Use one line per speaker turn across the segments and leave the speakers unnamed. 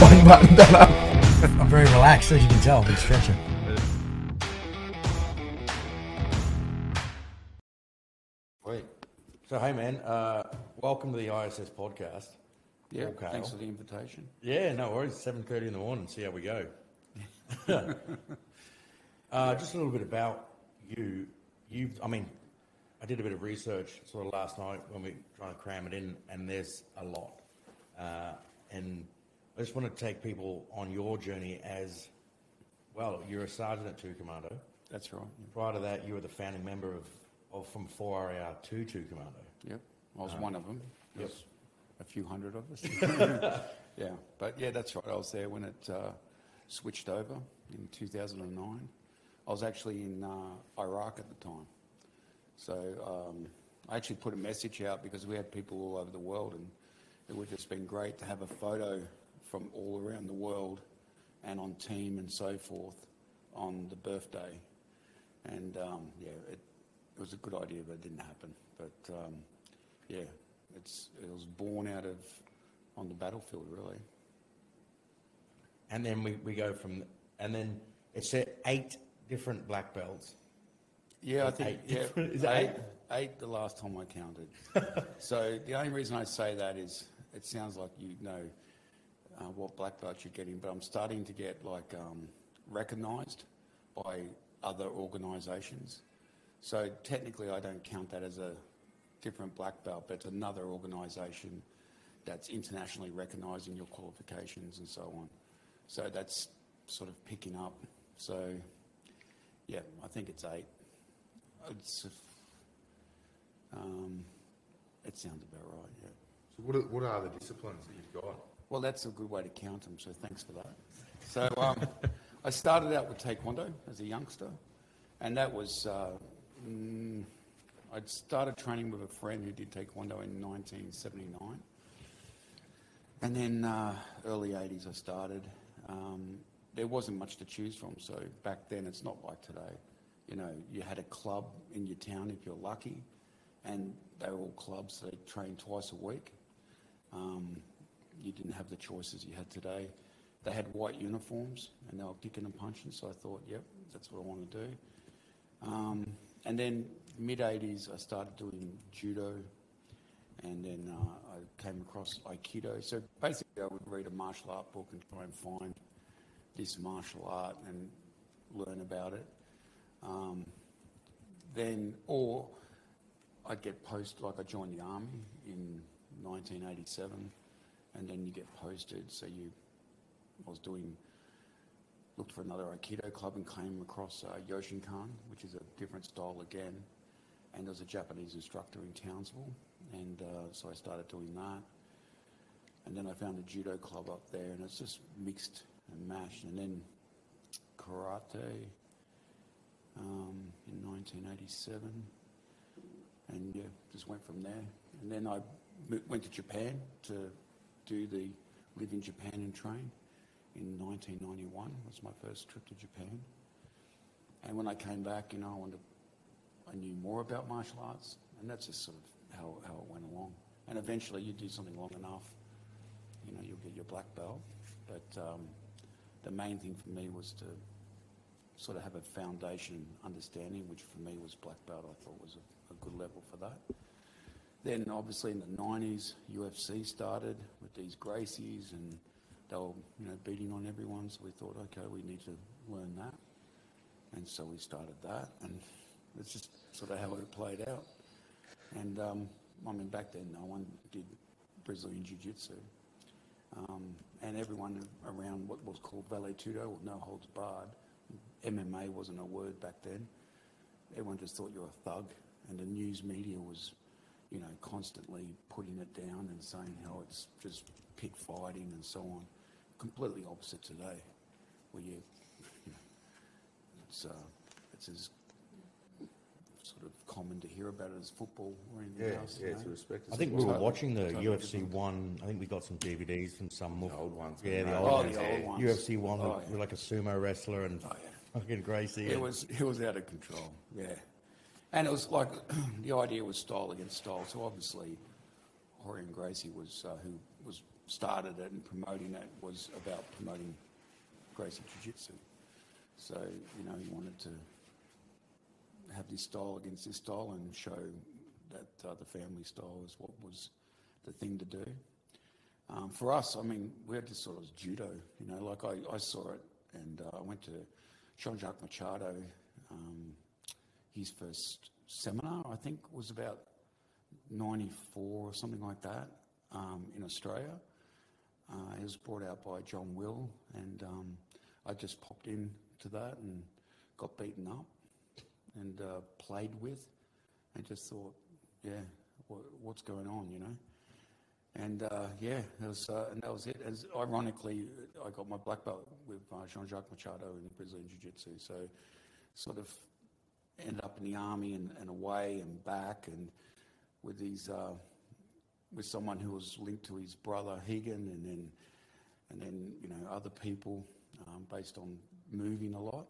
one button done up.
I'm very relaxed, as you can tell. I've been stretching.
Sweet. So, hey, man, uh, welcome to the ISS podcast.
Yeah,
Okay.
thanks for the invitation.
Yeah, no worries. Seven thirty in the morning. See how we go. uh, just a little bit about you. You, I mean, I did a bit of research sort of last night when we were trying to cram it in, and there's a lot. Uh, and I just want to take people on your journey as well. You're a sergeant at Two Commando.
That's right.
Prior to that, you were the founding member of, of from 4RAR to Two Commando.
Yep, I was one of them. There's a few hundred of us. yeah, but yeah, that's right. I was there when it uh, switched over in 2009. I was actually in uh, Iraq at the time. So um, I actually put a message out because we had people all over the world, and it would have just been great to have a photo from all around the world and on team and so forth on the birthday. And um, yeah, it, it was a good idea, but it didn't happen. But um, yeah, it's it was born out of on the battlefield, really.
And then we, we go from, and then it said eight different black belts.
Yeah, I think
Eight
yeah,
is
eight?
eight
the last time I counted. so the only reason I say that is it sounds like you know uh, what black belt you're getting, but I'm starting to get like um, recognised by other organisations. So technically, I don't count that as a different black belt, but it's another organisation that's internationally recognising your qualifications and so on. So that's sort of picking up. So yeah, I think it's eight. It's, um, it sounds about right, yeah.
So what are, what are the disciplines that you've got?
Well, that's a good way to count them, so thanks for that. So um, I started out with Taekwondo as a youngster, and that was, uh, mm, I'd started training with a friend who did Taekwondo in 1979. And then uh, early 80s I started. Um, there wasn't much to choose from, so back then it's not like today. You know, you had a club in your town if you're lucky, and they were all clubs, so they trained twice a week. Um, you didn't have the choices you had today. They had white uniforms and they were kicking and punching, so I thought, yep, that's what I want to do. Um, and then mid 80s, I started doing judo, and then uh, I came across Aikido. So basically, I would read a martial art book and try and find this martial art and learn about it. Um, then, or I'd get posted, like I joined the army in 1987, and then you get posted. So you, I was doing, looked for another Aikido club and came across uh, Yoshinkan, which is a different style again. And there was a Japanese instructor in Townsville, and uh, so I started doing that. And then I found a judo club up there, and it's just mixed and mashed. And then karate um, in 1987 and yeah, just went from there. And then I went to Japan to do the live in Japan and train in 1991. was my first trip to Japan. And when I came back, you know, I wanted, I knew more about martial arts, and that's just sort of how, how it went along. And eventually, you do something long enough, you know, you'll get your black belt. But um, the main thing for me was to sort of have a foundation understanding, which for me was black belt. I thought was a, a good level for that. Then, obviously, in the 90s, UFC started with these Gracies, and they were, you know, beating on everyone. So we thought, okay, we need to learn that, and so we started that, and it's just sort of how it played out. And um, I mean, back then, no one did Brazilian Jiu-Jitsu. Um, and everyone around what was called Vale Tudo, or no holds barred, MMA wasn't a word back then. Everyone just thought you were a thug, and the news media was, you know, constantly putting it down and saying how it's just pit fighting and so on. Completely opposite today, where you, you know, it's uh, it's as sort of common to hear about it as football or anything
Yeah,
else.
yeah,
you
to respect.
I think we were watching the
totally
UFC
different.
one. I think we got some DVDs from some
The old ones.
Yeah, the
man.
old
Oh,
ones.
the old ones.
UFC one
Oh,
with,
yeah.
with like a sumo wrestler and
Oh, yeah.
fucking Gracie.
It was it was out of control, yeah. And it was like the idea was style against style. So obviously, Rorion Gracie was uh, who was started it and promoting it was about promoting Gracie Jiu-Jitsu. So, you know, he wanted to have this style against this style and show that uh, the family style is what was the thing to do. Um, for us, I mean, we had this sort of judo, you know, like I, I saw it and uh, I went to Jean-Jacques Machado, um, his first seminar, I think, was about 94 or something like that um, in Australia. Uh, it was brought out by John Will, and um, I just popped in to that and got beaten up and uh, played with, and just thought, yeah, what, what's going on, you know? And uh, yeah, it was, uh, and that was it. As ironically, I got my black belt with uh, Jean-Jacques Machado in Brazilian Jiu-Jitsu. So, sort of ended up in the army and, and away and back, and with these uh, with someone who was linked to his brother Rigan, and then and then you know other people um, based on moving a lot,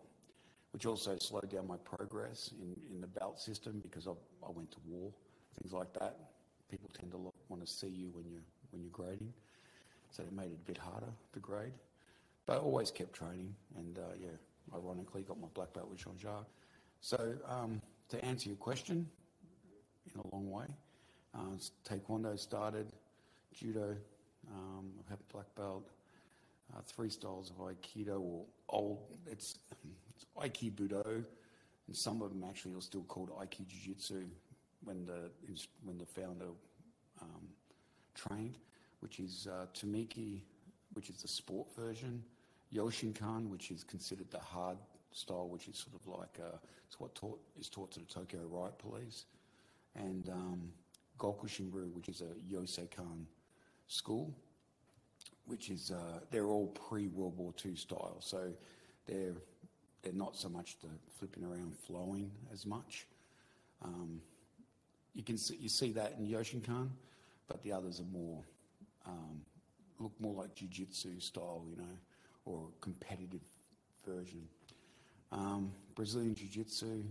which also slowed down my progress in, in the belt system because I, I went to war, things like that. People tend to look, want to see you when you're when you're grading, so it made it a bit harder to grade. But I always kept training, and uh, yeah, ironically got my black belt with Jean Jacques. So um, to answer your question, in a long way, uh, Taekwondo started, Judo, um, I've had black belt, uh, three styles of Aikido or old, it's, Aikibudo, and some of them actually are still called Aiki Jiu-Jitsu when the, when the founder um, trained, which is uh, Tomiki, which is the sport version, Yoshinkan, which is considered the hard style, which is sort of like uh, it's what taught, is taught to the Tokyo Riot Police, and um, Gokushinru, which is a Yoseikan school, which is uh, they're all pre-World War II style, so they're they're not so much the flipping around flowing as much. Um, you can see, you see that in Yoshinkan, but the others are more um, look more like jiu-jitsu style, you know, or competitive version. Um, Brazilian Jiu-Jitsu,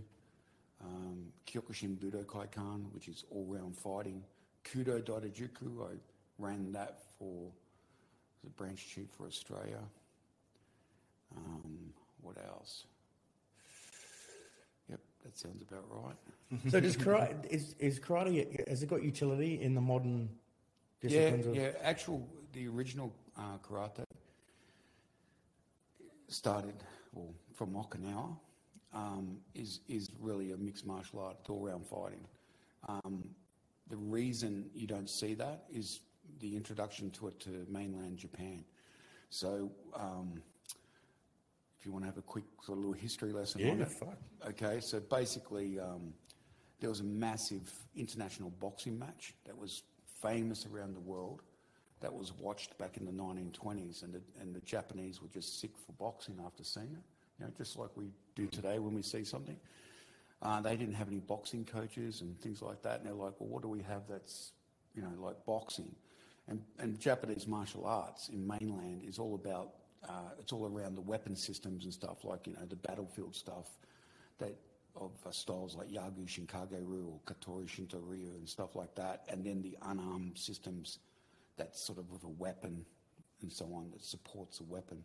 um, Kyokushin Budokai-Kan, which is all-round fighting. Kudo Daidojuku, I ran that for the branch chief for Australia. Um, what else? Yep, that sounds about right.
So does karate is, is karate has it got utility in the modern
Yeah,
disciplines? of,
yeah. Actual, the original uh, karate started well, from Okinawa. Um, is is really a mixed martial art, all round fighting. Um, the reason you don't see that is the introduction to it to mainland Japan. So, um, if you want to have a quick sort of little history lesson on
Yeah,
it,
fuck.
Okay, so basically, um, there was a massive international boxing match that was famous around the world, that was watched back in the 1920s, and the, and the Japanese were just sick for boxing after seeing it. You know, just like we do today when we see something. Uh, they didn't have any boxing coaches and things like that, and they're like, well, what do we have that's, you know, like boxing? And, and Japanese martial arts in mainland is all about, uh, it's all around the weapon systems and stuff, like, you know, the battlefield stuff that of uh, styles like Yagyu Shinkage-ryu or Katori Shinto-ryu and stuff like that, and then the unarmed systems that's sort of with a weapon and so on that supports a weapon.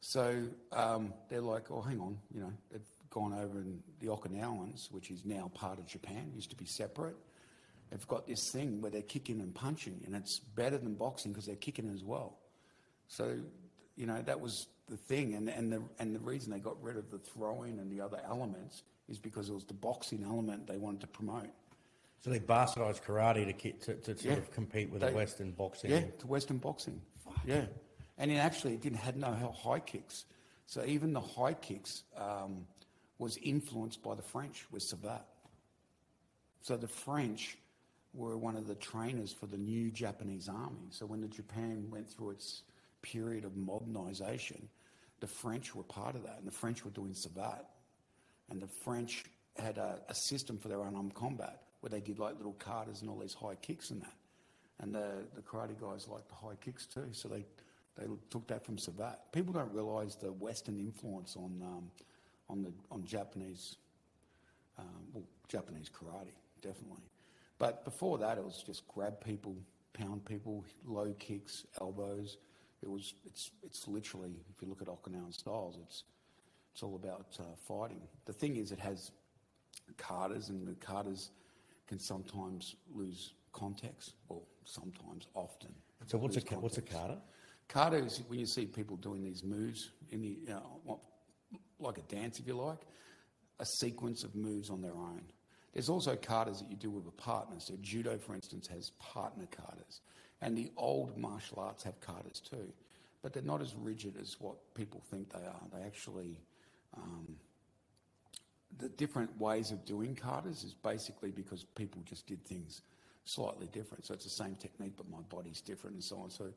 So um, they're like, oh, hang on, you know, they've gone over in the Okinawans, which is now part of Japan, used to be separate. They've got this thing where they're kicking and punching, and it's better than boxing because they're kicking as well. So, you know, that was the thing, and, and, the, and the reason they got rid of the throwing and the other elements is because it was the boxing element they wanted to promote.
So they bastardized karate to, to, to sort
Yeah.
of compete with
They-
the Western boxing.
Yeah, to Western boxing. Yeah, and it actually didn't had no high kicks, so even the high kicks um, was influenced by the French with Savate. So the French were one of the trainers for the new Japanese army. So when the Japan went through its period of modernization, the French were part of that, and the French were doing Savate, and the French had a, a system for their unarmed combat where they did like little katas and all these high kicks and that. And the, the karate guys liked the high kicks too, so they, they took that from Savate. People don't realize the Western influence on, um, on, the, on Japanese, um, well, Japanese karate, definitely. But before that, it was just grab people, pound people, low kicks, elbows. It was, it's, it's literally, if you look at Okinawan styles, it's, it's all about uh, fighting. The thing is, it has katas, and the katas can sometimes lose context, or sometimes, often.
So what's a ka- what's a
context.
kata?
Kata is when you see people doing these moves in the, you know, like a dance, if you like, a sequence of moves on their own. There's also katas that you do with a partner. So judo, for instance, has partner katas, and the old martial arts have katas too, but they're not as rigid as what people think they are. They actually um, the different ways of doing katas is basically because people just did things slightly different. So it's the same technique, but my body's different and so on. So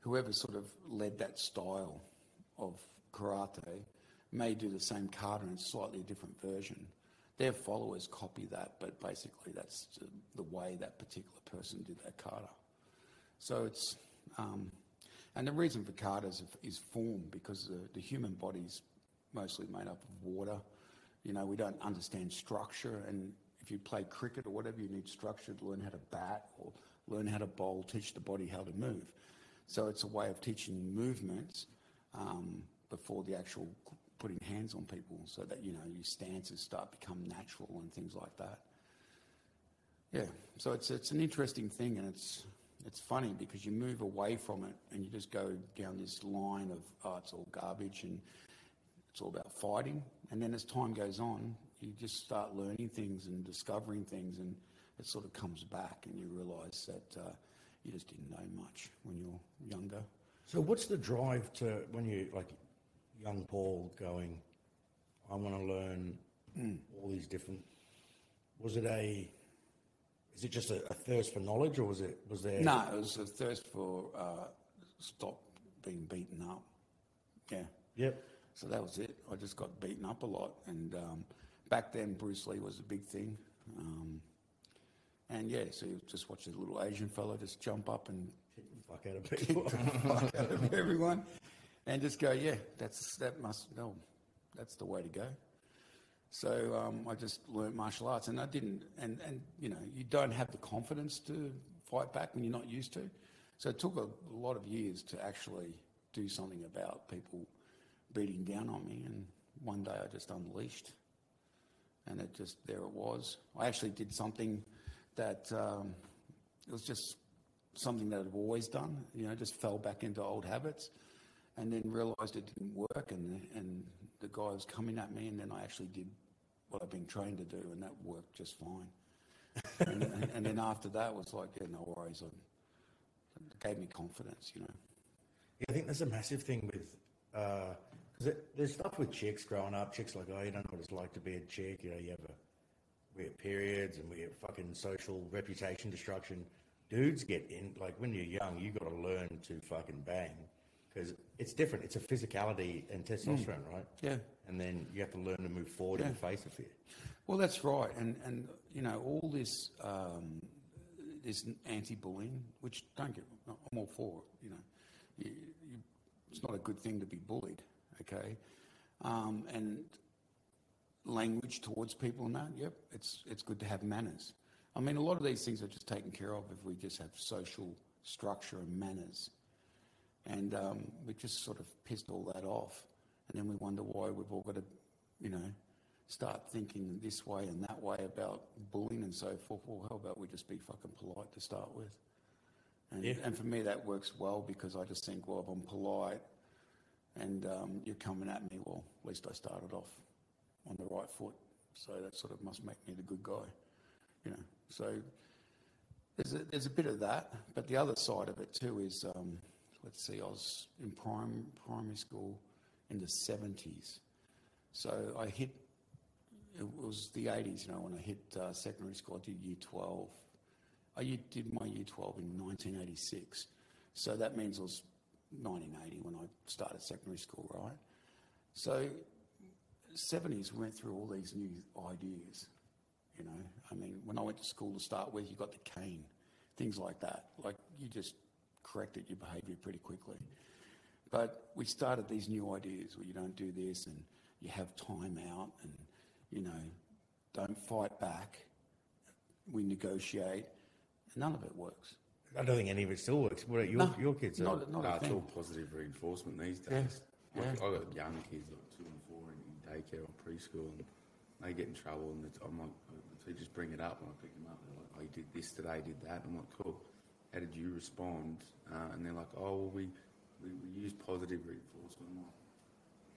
whoever sort of led that style of karate may do the same kata in a slightly different version. Their followers copy that, but basically that's the- way that particular person did that kata. So it's, um, and the reason for katas is, is form because the, the human body's mostly made up of water. You know, we don't understand structure, and if you play cricket or whatever, you need structure to learn how to bat or learn how to bowl, teach the body how to move. So it's a way of teaching movements um, before the actual putting hands on people, so that you know your stances start become natural and things like that. Yeah, so it's it's an interesting thing, and it's it's funny because you move away from it and you just go down this line of oh, it's all garbage and it's all about fighting. And then as time goes on, you just start learning things and discovering things, and it sort of comes back, and you realise that uh, you just didn't know much when you're younger.
So what's the drive to when you like young Paul going? I want to learn all these different. Was it a? Is it just a, a thirst for knowledge, or was it was there?
No, it was a thirst for uh, stop being beaten up. Yeah.
Yep.
So that was it. I just got beaten up a lot, and um, back then Bruce Lee was a big thing. Um, and yeah, so you just watch this little Asian fella just jump up and
Kick the fuck out of people.
fuck out of everyone, and just go, yeah, that's that must no, that's the way to go. So um, I just learnt martial arts, and I didn't, and and you know, you don't have the confidence to fight back when you're not used to. So it took a lot of years to actually do something about people beating down on me, and one day I just unleashed, and it just there it was. I actually did something that um, it was just something that I've always done, you know, just fell back into old habits and then realized it didn't work and, and the guy was coming at me and then I actually did what I've been trained to do and that worked just fine. and, and, then after that was like, yeah, no worries. It gave me confidence, you know.
Yeah, I think there's a massive thing with there's stuff with chicks growing up. Chicks like, oh, you don't know what it's like to be a chick. You know, you have a we have periods and we have fucking social reputation destruction. Dudes get in like when you're young, you got to learn to fucking bang because it's different. It's a physicality and testosterone, right?
Yeah.
And then you have to learn to move forward in the face of fear.
Well, that's right, and and you know all this um, this anti-bullying, which don't get, I'm all for. You know, you, you, it's not a good thing to be bullied, okay, um, and language towards people and that. Yep, it's it's good to have manners. I mean, a lot of these things are just taken care of if we just have social structure and manners, and um, we just sort of pissed all that off, and then we wonder why we've all got to, you know, start thinking this way and that way about bullying and so forth. Well, how about we just be fucking polite to start with? And,
Yeah.
and for me, that works well because I just think, well, if I'm polite and um, you're coming at me, well, at least I started off on the right foot. So that sort of must make me the good guy, you know. So there's a, there's a bit of that, but the other side of it too is, um, let's see, I was in prime, primary school in the 70s. So I hit, it was the 80s, you know, when I hit uh, secondary school, I did year 12. I did my year 12 in 1986. So that means I was 1980 when I started secondary school, right? So 70s we went through all these new ideas, you know. I mean, when I went to school to start with, you got the cane, things like that. Like you just corrected your behaviour pretty quickly. But we started these new ideas where you don't do this and you have time out and, you know, don't fight back. We negotiate. None of it works.
I don't think any of it still works. What about your,
No,
your kids?
not,
are,
not
Nah,
a
it's
thing.
all positive reinforcement these days.
Yeah,
Like,
yeah.
I got young kids, like two and four, in daycare or preschool, and they get in trouble, and it's, I'm like, the teachers bring it up, and I pick them up. They're like, "Oh, you did this today, did that." I'm like, "Cool. How did you respond?" Uh, and they're like, "Oh, well, we we, we use positive reinforcement." I'm like,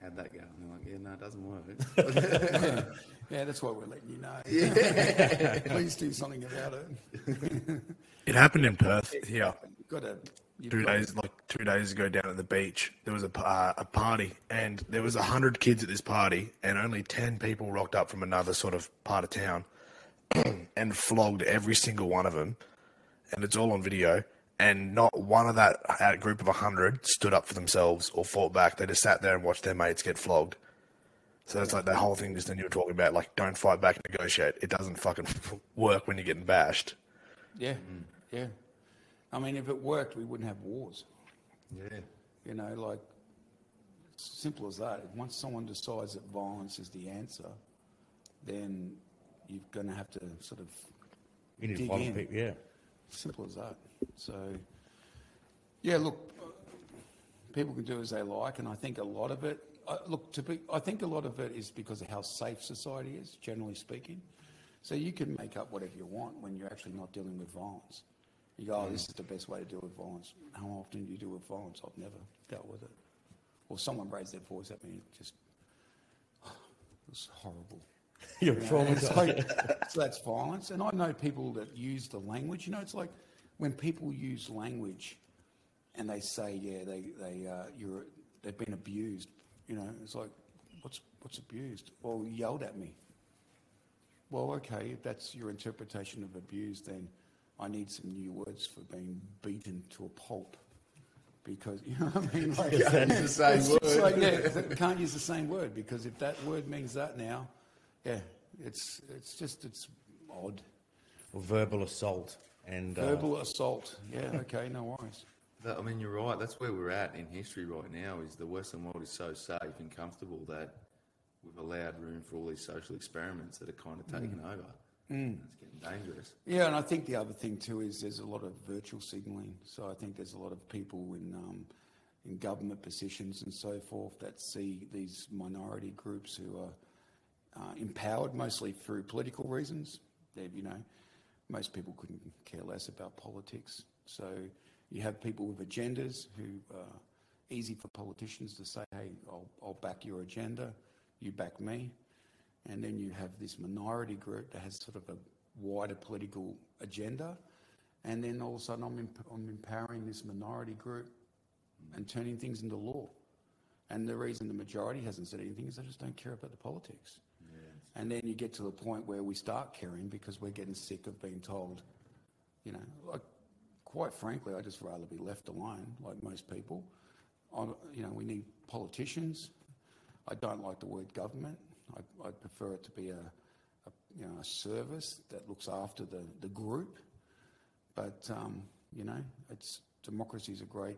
How'd that go? And they're like, "Yeah, no, it doesn't work."
Yeah, that's why we're letting you know. Please do something about it.
It happened in Perth here
You've got to.
Two
got to-
days, like two days ago, down at the beach. There was a uh, a party, and there was a hundred kids at this party, and only ten people rocked up from another sort of part of town, and flogged every single one of them, and it's all on video. And not one of that uh, group of hundred stood up for themselves or fought back. They just sat there and watched their mates get flogged. So it's like that whole thing just then you were talking about, like don't fight back, negotiate. It doesn't fucking work when you're getting bashed.
Yeah, yeah. I mean, if it worked, we wouldn't have wars.
yeah.
You know, like simple as that. Once someone decides that violence is the answer, then you're going to have to sort of
you need to
dig in.
people. Yeah.
Simple as that. So, yeah, look, people can do as they like, and I think a lot of it. Uh, look, to be, I think a lot of it is because of how safe society is, generally speaking. So you can make up whatever you want when you're actually not dealing with violence. You go, oh, this is the best way to deal with violence. How often do you deal with violence? I've never dealt with it. Or someone raised their voice at me, just, it was horrible.
You're
You know,
traumatized.
like, so that's violence. And I know people that use the language. You know, it's like when people use language and they say, yeah, they, they, uh, you're, they've been abused. You know, it's like, what's, what's abused? Well, yelled at me. Well, okay, if that's your interpretation of abuse, then I need some new words for being beaten to a pulp. Because, you know what I mean? Like,
It's the same
it's
word.
like, yeah, can't use the same word because if that word means that now, yeah, it's, it's just, it's odd.
Or verbal assault and uh,
Verbal assault. Yeah, okay, no worries.
That, I mean, you're right. That's where we're at in history right now. Is the Western world is so safe and comfortable that we've allowed room for all these social experiments that are kind of taken over. Mm. It's getting dangerous.
Yeah, and I think the other thing too is there's a lot of virtual signalling. So I think there's a lot of people in um, in government positions and so forth that see these minority groups who are uh, empowered mostly through political reasons. They're, you know, most people couldn't care less about politics. So you have people with agendas who are easy for politicians to say, hey, I'll, I'll back your agenda, you back me. And then you have this minority group that has sort of a wider political agenda. And then all of a sudden I'm, emp- I'm empowering this minority group and turning things into law. And the reason the majority hasn't said anything is they just don't care about the politics. And then you get to the point where we start caring because we're getting sick of being told, you know, like, quite frankly, I'd just rather be left alone, like most people. I, you know, we need politicians. I don't like the word government. I, I prefer it to be a, a, you know, a service that looks after the, the group. But, um, you know, it's, democracy is a great,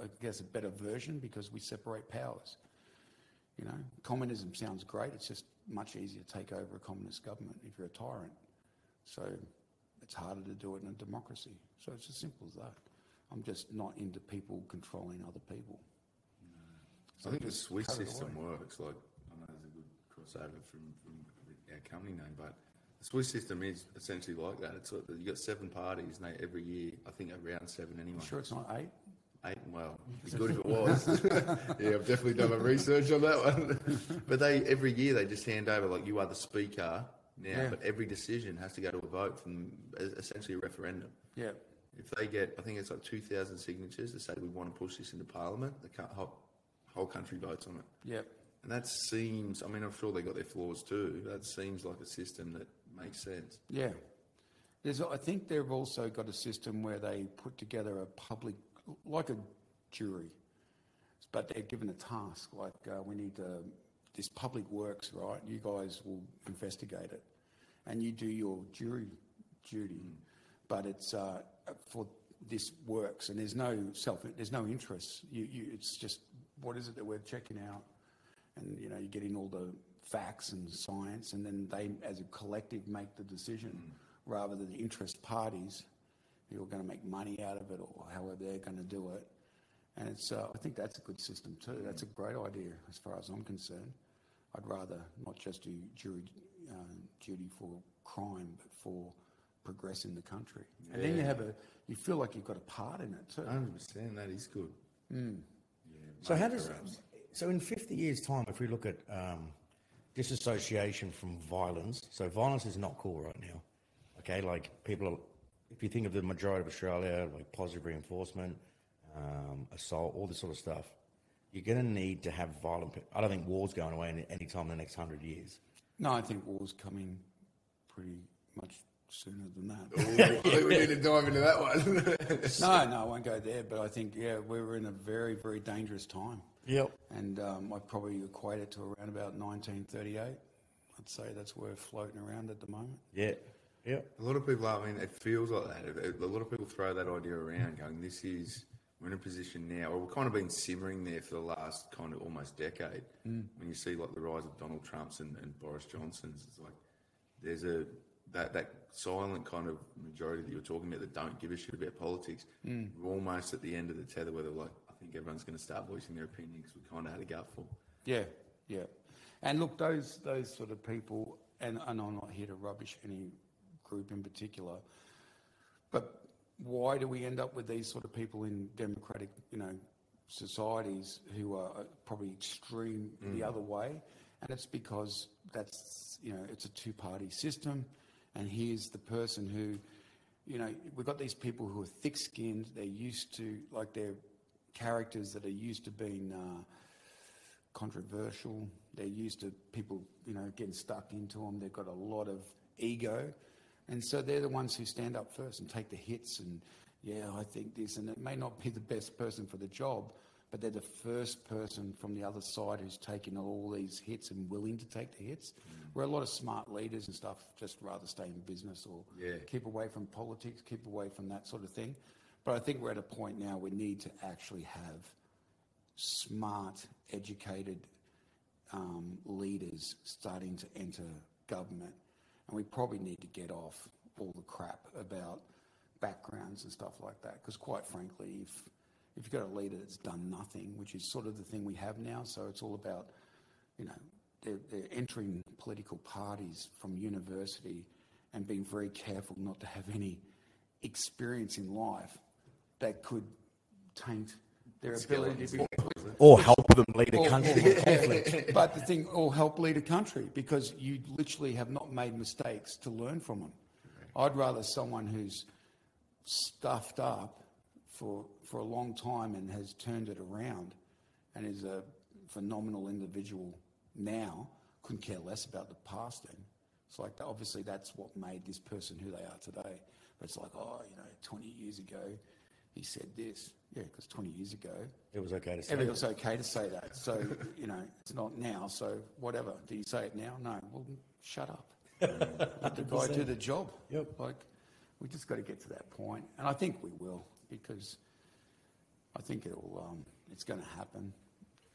I guess, a better version because we separate powers. You know, communism sounds great. It's just much easier to take over a communist government if you're a tyrant. So it's harder to do it in a democracy. So it's as simple as that. I'm just not into people controlling other people.
so I think the Swiss system works. Like I know there's a good crossover from, from our company name, but the Swiss system is essentially like that. It's like you got seven parties, and they every year I think around seven anyway.
Sure, it's not eight.
Eight, well, it'd be good if it was. yeah, I've definitely done my research on that one. but they every year they just hand over like you are the speaker now,
Yeah.
but every decision has to go to a vote from essentially a referendum.
Yeah.
If they get, I think it's like two thousand signatures to say we want to push this into Parliament, the whole, whole country votes on it.
Yeah.
And that seems, I mean, I'm sure they got their flaws too. That seems like a system that makes sense.
Yeah. There's, I think they've also got a system where they put together a public, like a jury, but they're given a task, like uh, we need uh, this public works, right? You guys will investigate it, and you do your jury duty, but it's uh, for this works, and there's no self, there's no interest. You, you, it's just what is it that we're checking out, and you know, you get in all the facts and science, and then they, as a collective, make the decision rather than the interest parties who are going to make money out of it or however they're going to do it. And it's, uh, I think that's a good system too. That's a great idea as far as I'm concerned. I'd rather not just do jury uh, duty for crime, but for progressing the country. And then you have a, you feel like you've got a part in it too.
I percent. That is good.
So how does, so in 50 years' time, if we look at um, disassociation from violence, so violence is not cool right now. Okay, like people are, if you think of the majority of Australia, like positive reinforcement, um, assault, all this sort of stuff, you're going to need to have violent. I don't think war's going away any, any time in the next hundred years.
No, I think war's coming pretty much sooner than that.
I think we need to dive into that one.
no, no, I won't go there. But I think, yeah, we're in a very, very dangerous time.
Yep.
And um, I'd probably equate it to around about 1938. I'd say that's where we're floating around at the moment.
Yeah. Yep.
A lot of people, I mean, it feels like that. A lot of people throw that idea around, going, "This is we're in a position now." Or we've kind of been simmering there for the last kind of almost decade. Mm. When you see like the rise of Donald Trump's and, and Boris Johnson's, it's like there's a that that silent kind of majority that you're talking about that don't give a shit about politics. Mm. We're almost at the end of the tether where they're like, "I think everyone's going to start voicing their opinion because we kind of had a gutful."
Yeah, yeah. And look, those those sort of people, and, and I'm not here to rubbish any group in particular, but why do we end up with these sort of people in democratic, you know, societies who are uh, probably extreme the other way? And it's because that's, you know, it's a two-party system, and here's the person who, you know, we've got these people who are thick-skinned. They're used to, like, they're characters that are used to being. Uh, controversial. They're used to people, you know, getting stuck into them. They've got a lot of ego. And so they're the ones who stand up first and take the hits and, yeah, I think this. And it may not be the best person for the job, but they're the first person from the other side who's taking all these hits and willing to take the hits. Where a lot of smart leaders and stuff just rather stay in business or
Yeah.
keep away from politics, keep away from that sort of thing. But I think we're at a point now we need to actually have smart, educated um, leaders starting to enter government. And we probably need to get off all the crap about backgrounds and stuff like that. Because quite frankly, if, if you've got a leader that's done nothing, which is sort of the thing we have now, so it's all about, you know, they're, they're entering political parties from university and being very careful not to have any experience in life that could taint their ability to be
Or help them lead a country
or-
in conflict.
But the thing, or help lead a country because you literally have not made mistakes to learn from them. I'd rather someone who's stuffed up for, for a long time and has turned it around and is a phenomenal individual now, couldn't care less about the past then. It's like, obviously, that's what made this person who they are today. But it's like, oh, you know, 20 years ago, he said this. Yeah, because 20 years ago,
It was okay to say.
it
that.
was okay to say that. So, you know, it's not now. So, whatever. Do you say it now? No. Well, shut up. Let the guy do the job.
Yep.
Like, we just got to get to that point, and I think we will because I think it'll um, it's going to happen.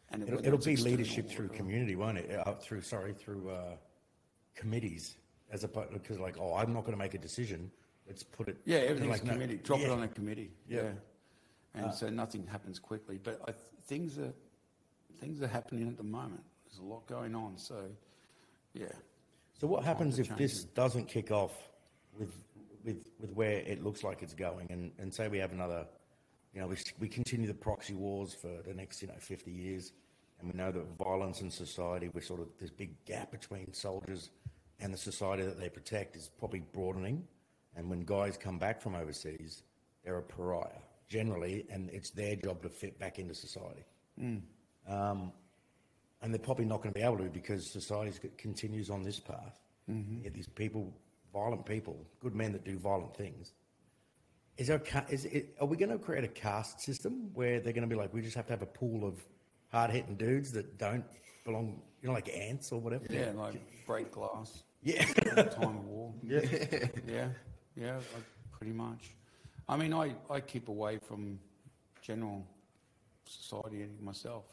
And
It'll,
whether
it'll be leadership through community, won't it? Uh, through sorry, through uh, committees, as opposed because like, oh, I'm not going to make a decision. Let's put it.
Yeah, everything's
like, no,
committee. Drop it on a committee.
Yeah.
Yeah, and uh, so nothing happens quickly. But I, things are things are happening at the moment. There's a lot going on. So, yeah.
So what happens if this doesn't kick off with with with where it looks like it's going, and, and say we have another, you know, we, we continue the proxy wars for the next you know 50 years, and we know that violence in society, we're sort of this big gap between soldiers and the society that they protect is probably broadening, and when guys come back from overseas, they're a pariah generally, and it's their job to fit back into society and they're probably not going to be able to because society continues on this path. Mm-hmm. these people, violent people, good men that do violent things. Is there a, is it, are we going to create a caste system where they're going to be like, we just have to have a pool of hard hitting dudes that don't belong, you know, like ants or whatever?
Yeah, like break glass.
Yeah.
time of war. Yeah, yeah, yeah, like, pretty much. I mean, I, I keep away from general society myself.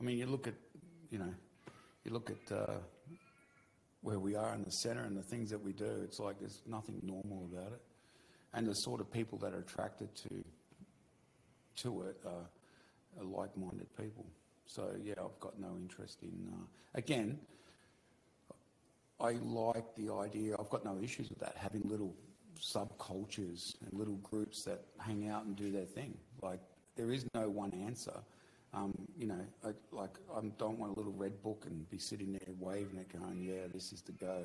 I mean, you look at, you know, you look at uh, where we are in the centre and the things that we do. It's like there's nothing normal about it. and the sort of people that are attracted to to it are, are like-minded people. So yeah, I've got no interest in. Uh, again, I like the idea. I've got no issues with that. Having little subcultures and little groups that hang out and do their thing. Like there is no one answer. Um, you know, I, like I don't want a little red book and be sitting there waving it, going, "Yeah, this is the go,"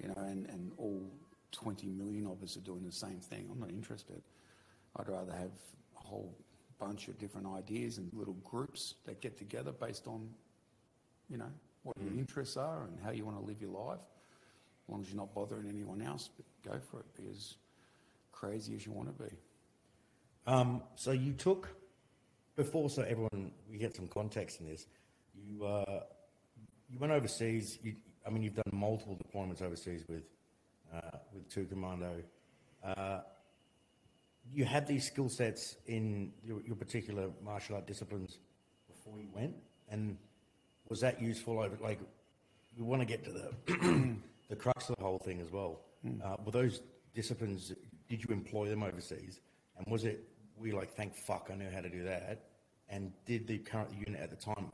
you know, and, and all 20 million of us are doing the same thing. I'm not interested. I'd rather have a whole bunch of different ideas and little groups that get together based on, you know, what your interests are and how you want to live your life. Long as you're not bothering anyone else, go for it. Be as crazy as you want to be.
Um, so you took before, so everyone we get some context in this. You uh, you went overseas. You, I mean, you've done multiple deployments overseas with uh, with Two Commando. Uh, you had these skill sets in your, your particular martial art disciplines before you went, and was that useful over like we want to get to the the crux of the whole thing as well uh, were those disciplines did you employ them overseas and was it we like thank fuck i know how to do that and did the current unit at the time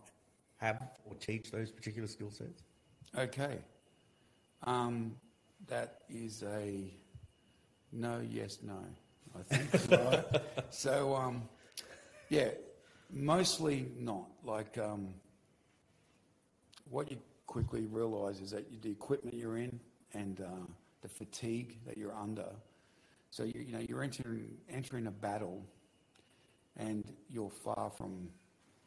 have or teach those particular skill sets
Okay. Um, that is a no, yes, no, I think. right? So, um, yeah, mostly not. Like, um, what you quickly realise is that the equipment you're in and uh, the fatigue that you're under. So you, you know you're entering entering a battle, and you're far from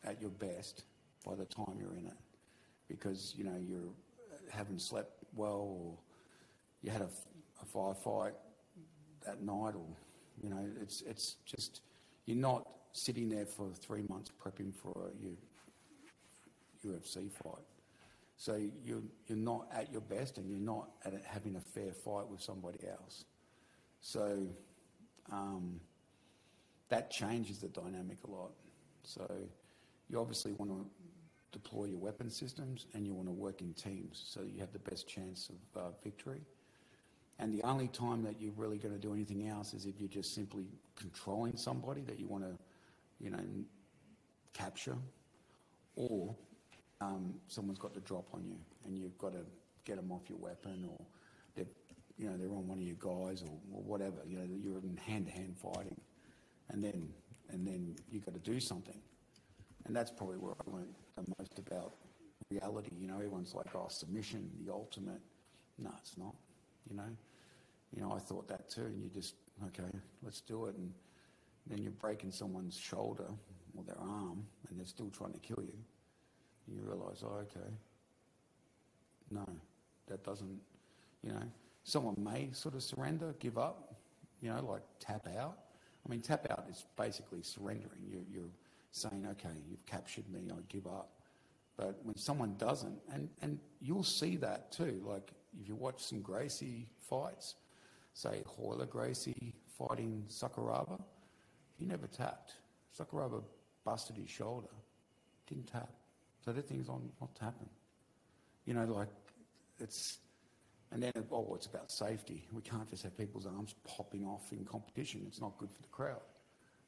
at your best by the time you're in it, because you know you're haven't slept well, or you had a, a firefight that night, or you know it's it's just you're not sitting there for three months prepping for a U, UFC fight. So you're, you're not at your best and you're not at having a fair fight with somebody else. So um, that changes the dynamic a lot. So you obviously want to deploy your weapon systems and you want to work in teams so you have the best chance of uh, victory. And the only time that you're really going to do anything else is if you're just simply controlling somebody that you want to, you know, capture, or um, someone's got the drop on you and you've got to get them off your weapon or they're, you know, they're on one of your guys or, or whatever, you know, you're in hand-to-hand fighting. And then, and then you've got to do something. And that's probably where I learned the most about reality. You know, everyone's like, oh, submission, the ultimate. No, it's not, you know. You know, I thought that too, and you just, okay, let's do it. And then you're breaking someone's shoulder or their arm, and they're still trying to kill you. You realise, oh, okay, no, that doesn't, you know, someone may sort of surrender, give up, you know, like tap out. I mean, tap out is basically surrendering. You're, you're saying, okay, you've captured me, I give up. But when someone doesn't, and, and you'll see that too, like if you watch some Gracie fights, say Royler Gracie fighting Sakuraba, he never tapped. Sakuraba busted his shoulder, didn't tap. So that thing's on not tapping. You know, like it's, and then oh, it's about safety. We can't just have people's arms popping off in competition. It's not good for the crowd.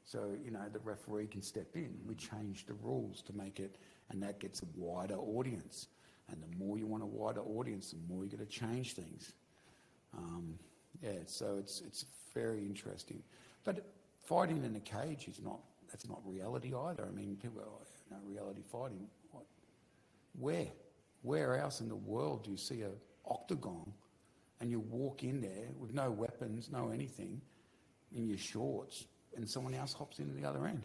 So you know, the referee can step in. We change the rules to make it, and that gets a wider audience. And the more you want a wider audience, the more you're going to change things. Um, yeah, so it's it's very interesting. But fighting in a cage is not that's not reality either. I mean, people, oh, you know, reality fighting. Where? Where else in the world do you see a octagon, and you walk in there with no weapons, no anything, in your shorts, and someone else hops in at the other end?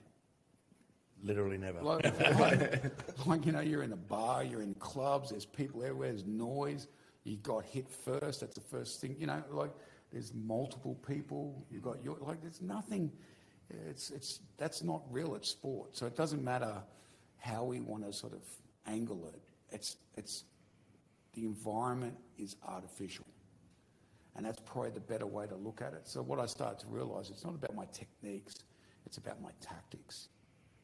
literally never
Like, like, like, you know, you're in a bar, you're in clubs, there's people everywhere, there's noise. You got hit first. That's the first thing. You know, like there's multiple people. you've got your like. There's nothing. It's it's that's not real. It's sport. So it doesn't matter how we want to sort of angle it. It's it's the environment is artificial. And that's probably the better way to look at it. So what I started to realize, it's not about my techniques, it's about my tactics.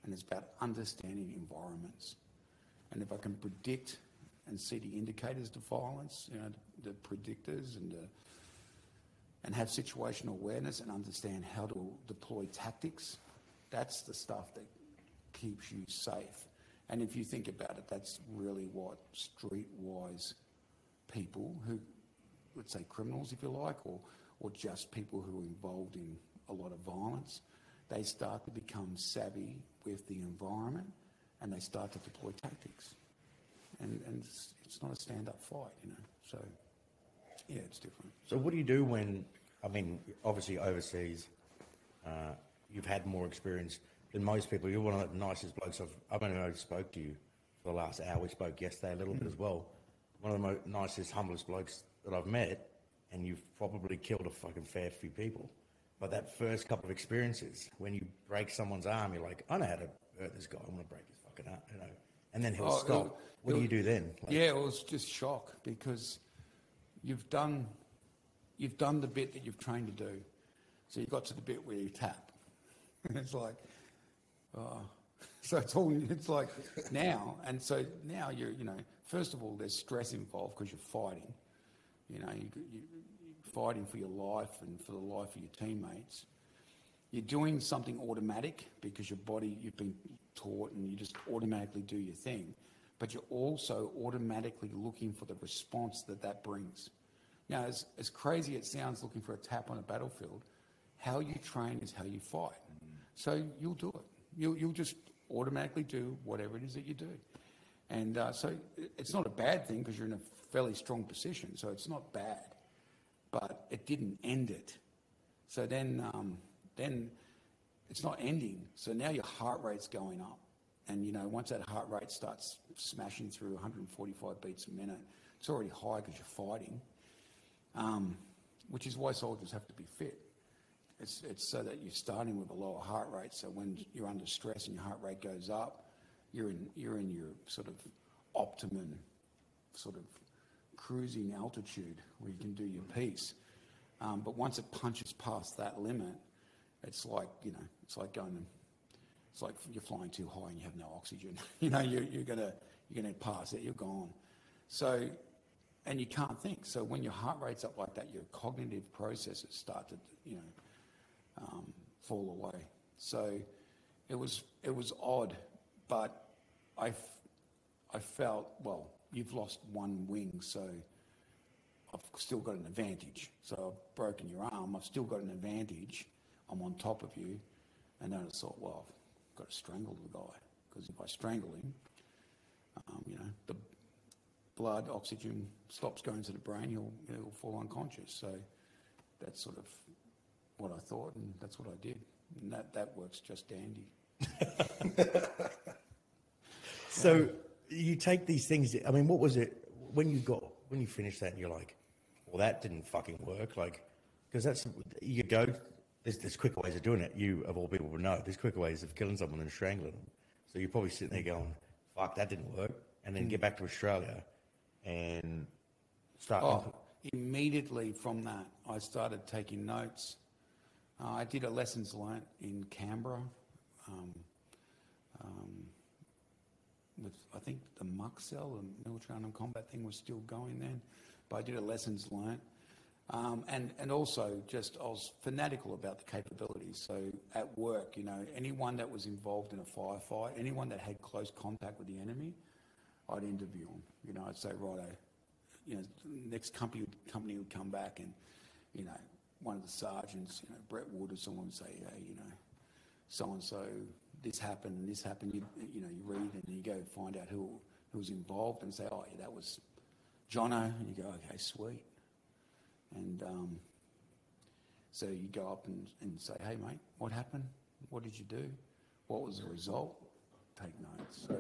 And it's about understanding environments. And if I can predict and see the indicators to violence, you know, the, predictors and the, and have situational awareness and understand how to deploy tactics, that's the stuff that keeps you safe. And if you think about it, that's really what streetwise people who, let's say criminals, if you like, or, or just people who are involved in a lot of violence, they start to become savvy with the environment and they start to deploy tactics. And, and it's, it's not a stand up fight, you know. So, yeah, it's different.
So what do you do when, I mean, obviously overseas, uh, you've had more experience than most people. You're one of the nicest blokes I've, I've only ever spoke to you for the last hour. We spoke yesterday a little bit as well. One of the mo- nicest, humblest blokes that I've met, and you've probably killed a fucking fair few people. But that first couple of experiences, when you break someone's arm, you're like, I know how to hurt this guy. I'm to break his fucking arm, you know. And then he'll
Oh,
stop.
it'll-
what do you
it'll-
do then? Like,
yeah, it was just shock because you've done you've done the bit that you've trained to do. So you got to the bit where you tap. And it's like, oh. So it's all, it's like now. And so now you're, you know, first of all, there's stress involved because you're fighting. You know, you, you, you're fighting for your life and for the life of your teammates. You're doing something automatic because your body, you've been taught and you just automatically do your thing. But you're also automatically looking for the response that that brings. Now, as, as crazy it sounds looking for a tap on a battlefield, how you train is how you fight. So you'll do it. You'll, you'll just automatically do whatever it is that you do. And uh, so it's not a bad thing because you're in a fairly strong position. So it's not bad. But it didn't end it. So then, um, then it's not ending. So now your heart rate's going up. And, you know, once that heart rate starts smashing through 145 beats a minute, it's already high because you're fighting, um, which is why soldiers have to be fit. It's, it's so that you're starting with a lower heart rate. So when you're under stress and your heart rate goes up, you're in, you're in your sort of optimum sort of cruising altitude where you can do your piece. Um, but once it punches past that limit, it's like, you know, it's like going, it's like you're flying too high and you have no oxygen. you know, you're, you're gonna, you're gonna pass it, you're gone. So, and you can't think. So when your heart rate's up like that, your cognitive processes start to, you know, um, fall away. So it was, it was odd, but I, f- I felt, well, you've lost one wing, so I've still got an advantage. So I've broken your arm, I've still got an advantage. I'm on top of you. And then I thought, well, I've got to strangle the guy. Because if I strangle him, um, you know, the blood, oxygen stops going to the brain, he'll, he'll fall unconscious. So that's sort of what I thought, and that's what I did. And that, that works just dandy.
So you take these things. I mean, what was it when you got when you finished that? and You're like, well, that didn't fucking work. Like, because that's you go. There's, there's quicker ways of doing it. You of all people would know. There's quicker ways of killing someone than strangling them. So you're probably sitting there going, "Fuck, that didn't work," and then get mm. back to Australia and start.
Oh, immediately from that, I started taking notes. Uh, I did a lessons learnt in Canberra um, um, with, I think, the muck cell, the military unarmed combat thing was still going then. But I did a lessons learnt. Um, and, and also just I was fanatical about the capabilities. So at work, you know, anyone that was involved in a firefight, anyone that had close contact with the enemy, I'd interview them. You know, I'd say, righto, you know, next company company would come back and, you know, one of the sergeants, you know, Brett Wood or someone would say, hey, you know, so and so, this happened and this happened. You, you know, you read and you go find out who who was involved and say, oh, yeah, that was Jono, and you go, okay, sweet. And um, so you go up and, and say, hey, mate, what happened? What did you do? What was the result? Take notes. So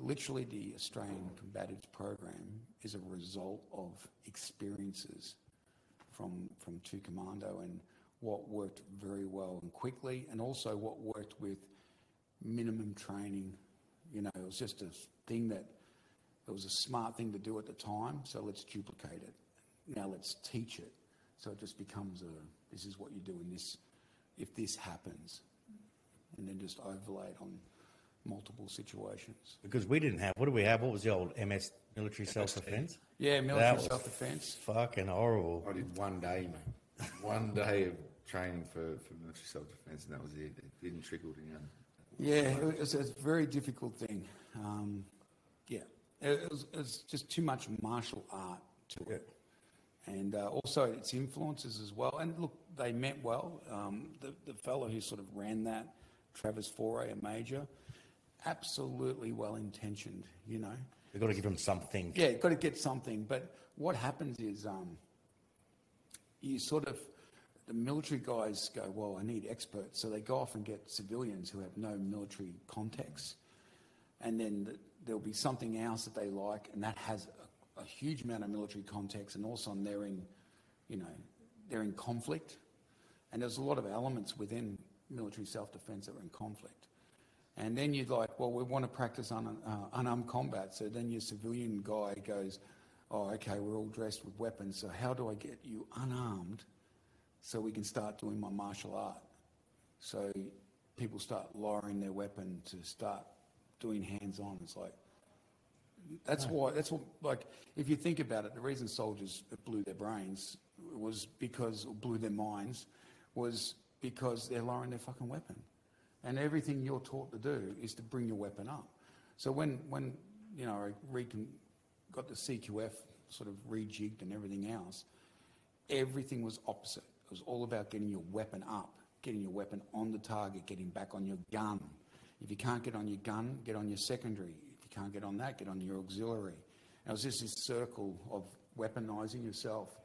literally the Australian Combatives Program is a result of experiences from, from Two Commando and what worked very well and quickly and also what worked with minimum training. You know, it was just a thing that it was a smart thing to do at the time, so let's duplicate it. Now let's teach it. So it just becomes a this is what you do in this if this happens. And then just overlay it on multiple situations.
because we didn't have. What do we have? What was the old MS military self defense?
Yeah, military self defense.
Fucking horrible.
I did one day, mate. one day of training for, for military self-defense, and that was it. It didn't trickle down.
Yeah, it was a very difficult thing. Um, yeah, it was, it was just too much martial art to it. And uh, also its influences as well. And look, they meant well. Um, the, the fellow who sort of ran that, Travis Foray, a major, absolutely well intentioned, you know.
We've got to give them something.
Yeah, got to get something. But what happens is um, you sort of, the military guys go, well, I need experts. So they go off and get civilians who have no military context. And then the, there'll be something else that they like, and that has a, a huge amount of military context, and also they're in, you know, they're in conflict. And there's a lot of elements within military self-defense that are in conflict. And then you're like, well, we want to practice un, uh, unarmed combat. So then your civilian guy goes, oh, okay, we're all dressed with weapons. So how do I get you unarmed so we can start doing my martial art? So people start lowering their weapon to start doing hands-on. It's like, that's why, that's what, like, if you think about it, the reason soldiers blew their brains was because, or blew their minds, was because they're lowering their fucking weapon. And everything you're taught to do is to bring your weapon up. So when, when you know, I recon, got the CQF sort of rejigged and everything else, everything was opposite. It was all about getting your weapon up, getting your weapon on the target, getting back on your gun. If you can't get on your gun, get on your secondary. If you can't get on that, get on your auxiliary. And it was just this circle of weaponizing yourself.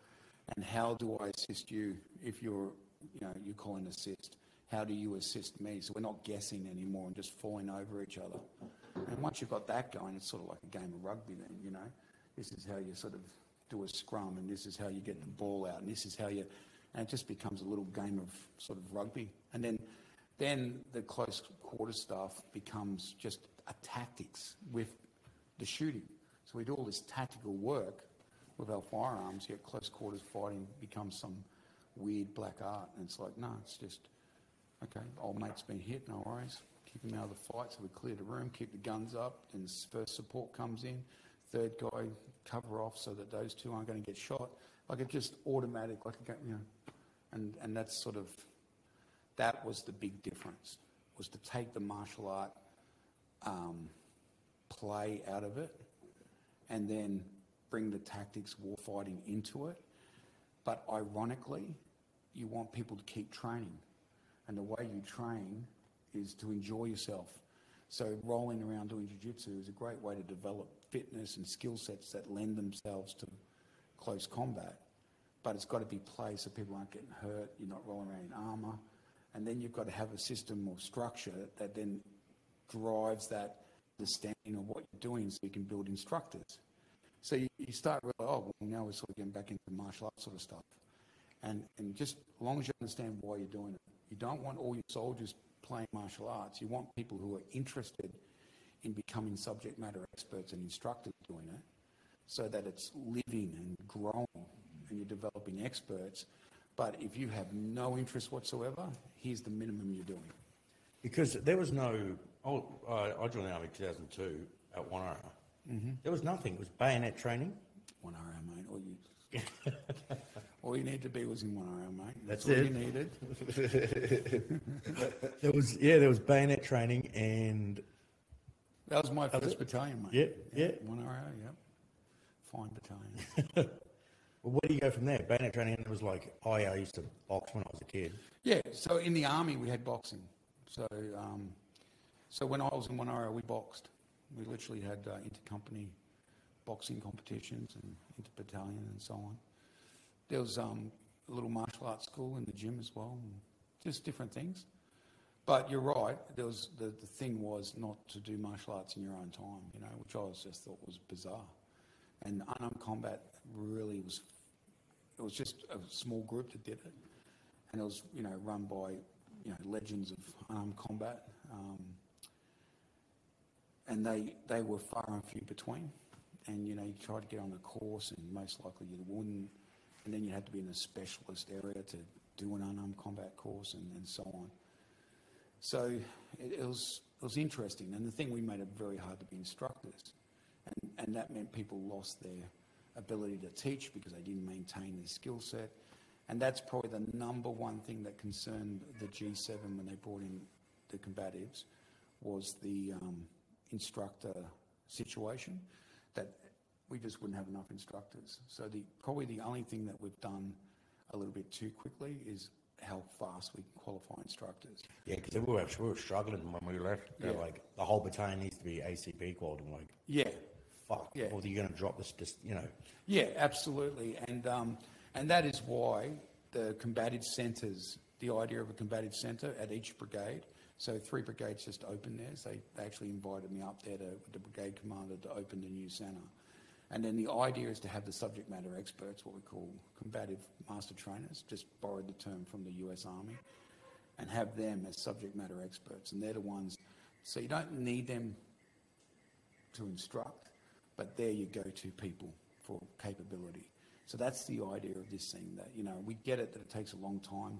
And how do I assist you if you're, you know, you call an assist? How do you assist me? So we're not guessing anymore and just falling over each other. And once you've got that going, it's sort of like a game of rugby then, you know. This is how you sort of do a scrum and this is how you get the ball out and this is how you, and it just becomes a little game of sort of rugby. And then, then the close quarter stuff becomes just a tactics with the shooting. So we do all this tactical work with our firearms, yet close quarters fighting becomes some weird black art. And it's like, no, it's just, okay, old mate's been hit, no worries. Keep him out of the fight, so we clear the room, keep the guns up, and first support comes in. Third guy, cover off so that those two aren't going to get shot. Like it just automatic, like, you know, and, and that's sort of, that was the big difference, was to take the martial art um, play out of it and then bring the tactics, war fighting into it. But ironically, you want people to keep training. And the way you train is to enjoy yourself. So rolling around doing jiu-jitsu is a great way to develop fitness and skill sets that lend themselves to close combat. But it's got to be play so people aren't getting hurt, you're not rolling around in armour. And then you've got to have a system or structure that then drives that understanding of what you're doing so you can build instructors. So you, you start really, oh, well, now we're sort of getting back into martial arts sort of stuff. And, and just as long as you understand why you're doing it, you don't want all your soldiers playing martial arts. You want people who are interested in becoming subject matter experts and instructors doing it so that it's living and growing and you're developing experts. But if you have no interest whatsoever, here's the minimum you're doing.
Because there was no, oh, I I joined the army in 2002 at 1RAR.
Mm-hmm.
There was nothing. It was bayonet training.
One hour, mate. All you, all you need to be was in 1RAR, mate.
That's
all
it.
you needed.
There was yeah, there was bayonet training and
That was my first battalion, mate.
Yeah, yeah.
1RAR, yep. Fine battalion.
well, where do you go from there? Bayonet training. Was like oh yeah, I used to box when I was a kid.
yeah, so in the army we had boxing. So, um, so when I was in 1RAR, we boxed. We literally had uh, intercompany boxing competitions and inter-battalion and so on. There was um, a little martial arts school in the gym as well, just different things. But you're right. There was the, the thing was not to do martial arts in your own time, you know, which I was just thought was bizarre. And unarmed combat really was. It was just a small group that did it, and it was you know run by you know legends of unarmed combat, um, and they they were far and few between. And you know you tried to get on the course, and most likely you wouldn't. And then you had to be in a specialist area to do an unarmed combat course, and, and so on. So it, it was it was interesting, and the thing we made it very hard to be instructors, and and that meant people lost their ability to teach because they didn't maintain their skill set, And that's probably the number one thing that concerned the G7 when they brought in the combatives was the um, instructor situation, that we just wouldn't have enough instructors. So the, probably the only thing that we've done a little bit too quickly is how fast we can qualify instructors.
Yeah, because we were, we were struggling when we left. They're
Yeah.
like, the whole battalion needs to be ACP qualified. I'm like,
Yeah,
fuck.
Yeah.
Or you're going to drop this, just, you know.
Yeah, absolutely. And, um, and that is why the combative centres, the idea of a combative centre at each brigade, so three brigades just opened theirs. They, they actually invited me up there to, with the brigade commander to open the new centre. And then the idea is to have the subject matter experts, what we call combative master trainers, just borrowed the term from the US Army, and have them as subject matter experts. And they're the ones, so you don't need them to instruct, but they're your go-to people for capability. So that's the idea of this thing that, you know, we get it that it takes a long time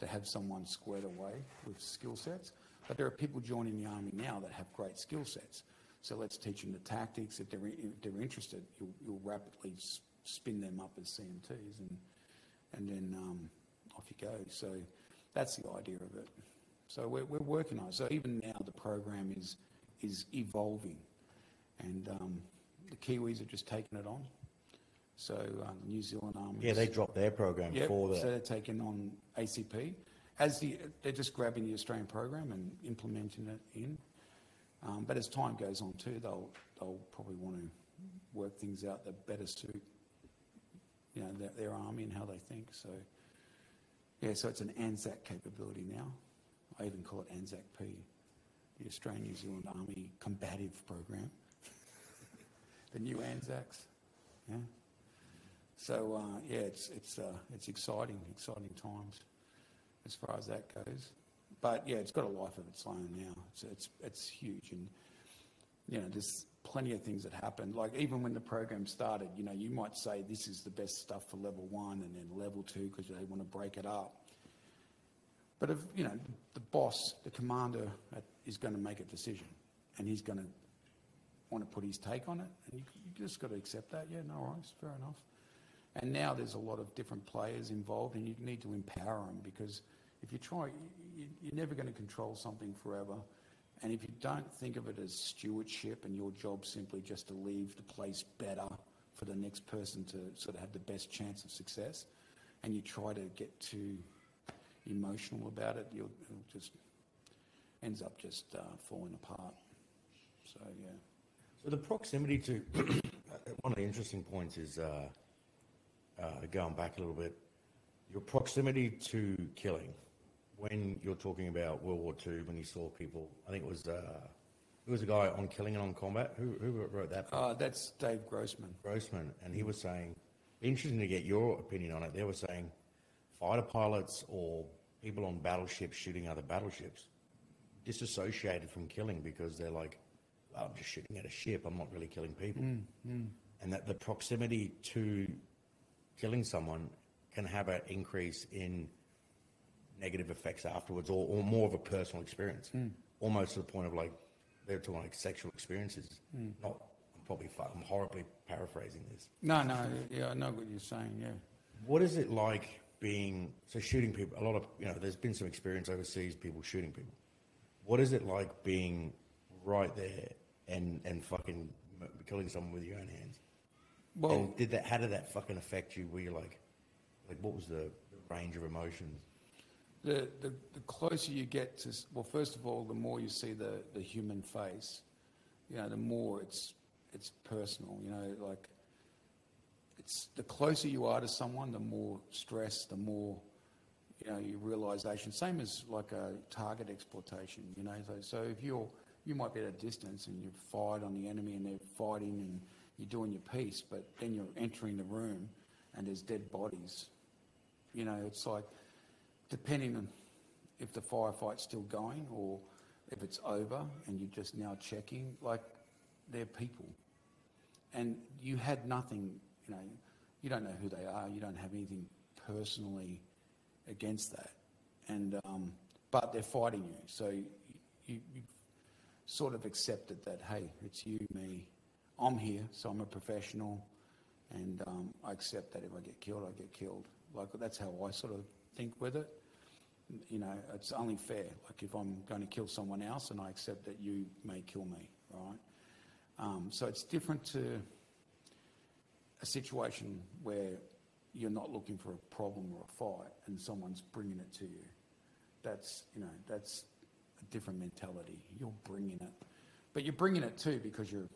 to have someone squared away with skill sets, but there are people joining the army now that have great skill sets. So let's teach them the tactics. If they're, if they're interested, you'll, you'll rapidly spin them up as CMTs and, and then um, off you go. So that's the idea of it. So we're, we're working on it. So even now the program is, is evolving and um, the Kiwis are just taking it on. So um, New Zealand Army.
Yeah, they dropped their program
Yep,
for the.
so they're taking on ACP. As the, they're just grabbing the Australian program and implementing it in. Um, but as time goes on too, they'll, they'll probably want to work things out that better suit, you know, their, their army and how they think. So, yeah, so it's an ANZAC capability now. I even call it ANZAC P, the Australian New Zealand Army Combative Program. the new ANZACs, yeah. So uh, yeah, it's it's uh, it's exciting, exciting times as far as that goes. But yeah, it's got a life of its own now. It's it's it's huge, and you know, there's plenty of things that happen. Like even when the program started, you know, you might say this is the best stuff for level one, and then level two because they want to break it up. But if you know, the boss, the commander, uh, is going to make a decision, and he's going to want to put his take on it, and you, you just got to accept that. Yeah, no worries, fair enough. And now there's a lot of different players involved, and you need to empower them because if you try, you, you're never going to control something forever. And if you don't think of it as stewardship and your job simply just to leave the place better for the next person to sort of have the best chance of success, and you try to get too emotional about it, you'll, it'll just ends up just uh, falling apart. So yeah.
So the proximity to one of the interesting points is uh, uh, going back a little bit. Your proximity to killing, when you're talking about World War II, when you saw people, I think it was uh, who was a guy on killing and on combat. Who, who wrote that?
Uh, that's Dave Grossman.
Grossman, and he was saying, interesting to get your opinion on it. They were saying fighter pilots or people on battleships shooting other battleships disassociated from killing because they're like, well, I'm just shooting at a ship. I'm not really killing people. And that the proximity to killing someone can have an increase in negative effects afterwards or, or more of a personal experience. Hmm. Almost to the point of like, they're talking like sexual experiences. Hmm. Not, I'm probably, I'm horribly paraphrasing this.
No, no, yeah, I know what you're saying. Yeah.
What is it like being so shooting people? A lot of you know, there's been some experience overseas, people shooting people. What is it like being right there and and fucking killing someone with your own hands?
Well,
and did that? How did that fucking affect you? Were you like, like what was the range of emotions?
The, the the closer you get to, well, first of all, the more you see the the human face, you know, the more it's it's personal. You know, like it's the closer you are to someone, the more stress, the more you know your realization. Same as like a target exploitation. You know, so, so if you're you might be at a distance and you've fired on the enemy and they're fighting and you're doing your piece, but then you're entering the room and there's dead bodies. You know, it's like depending on if the firefight's still going or if it's over and you're just now checking, like they're people. And you had nothing, you know, you don't know who they are, you don't have anything personally against that. And, um, but they're fighting you. So you, you, you sort of accepted that, hey, it's you, me, I'm here, so I'm a professional. And um, I accept that if I get killed, I get killed. Like, that's how I sort of think with it. You know, it's only fair. Like, if I'm going to kill someone else and I accept that you may kill me, right? Um, so it's different to a situation where you're not looking for a problem or a fight and someone's bringing it to you. That's, you know, that's a different mentality. You're bringing it. But you're bringing it too because you're,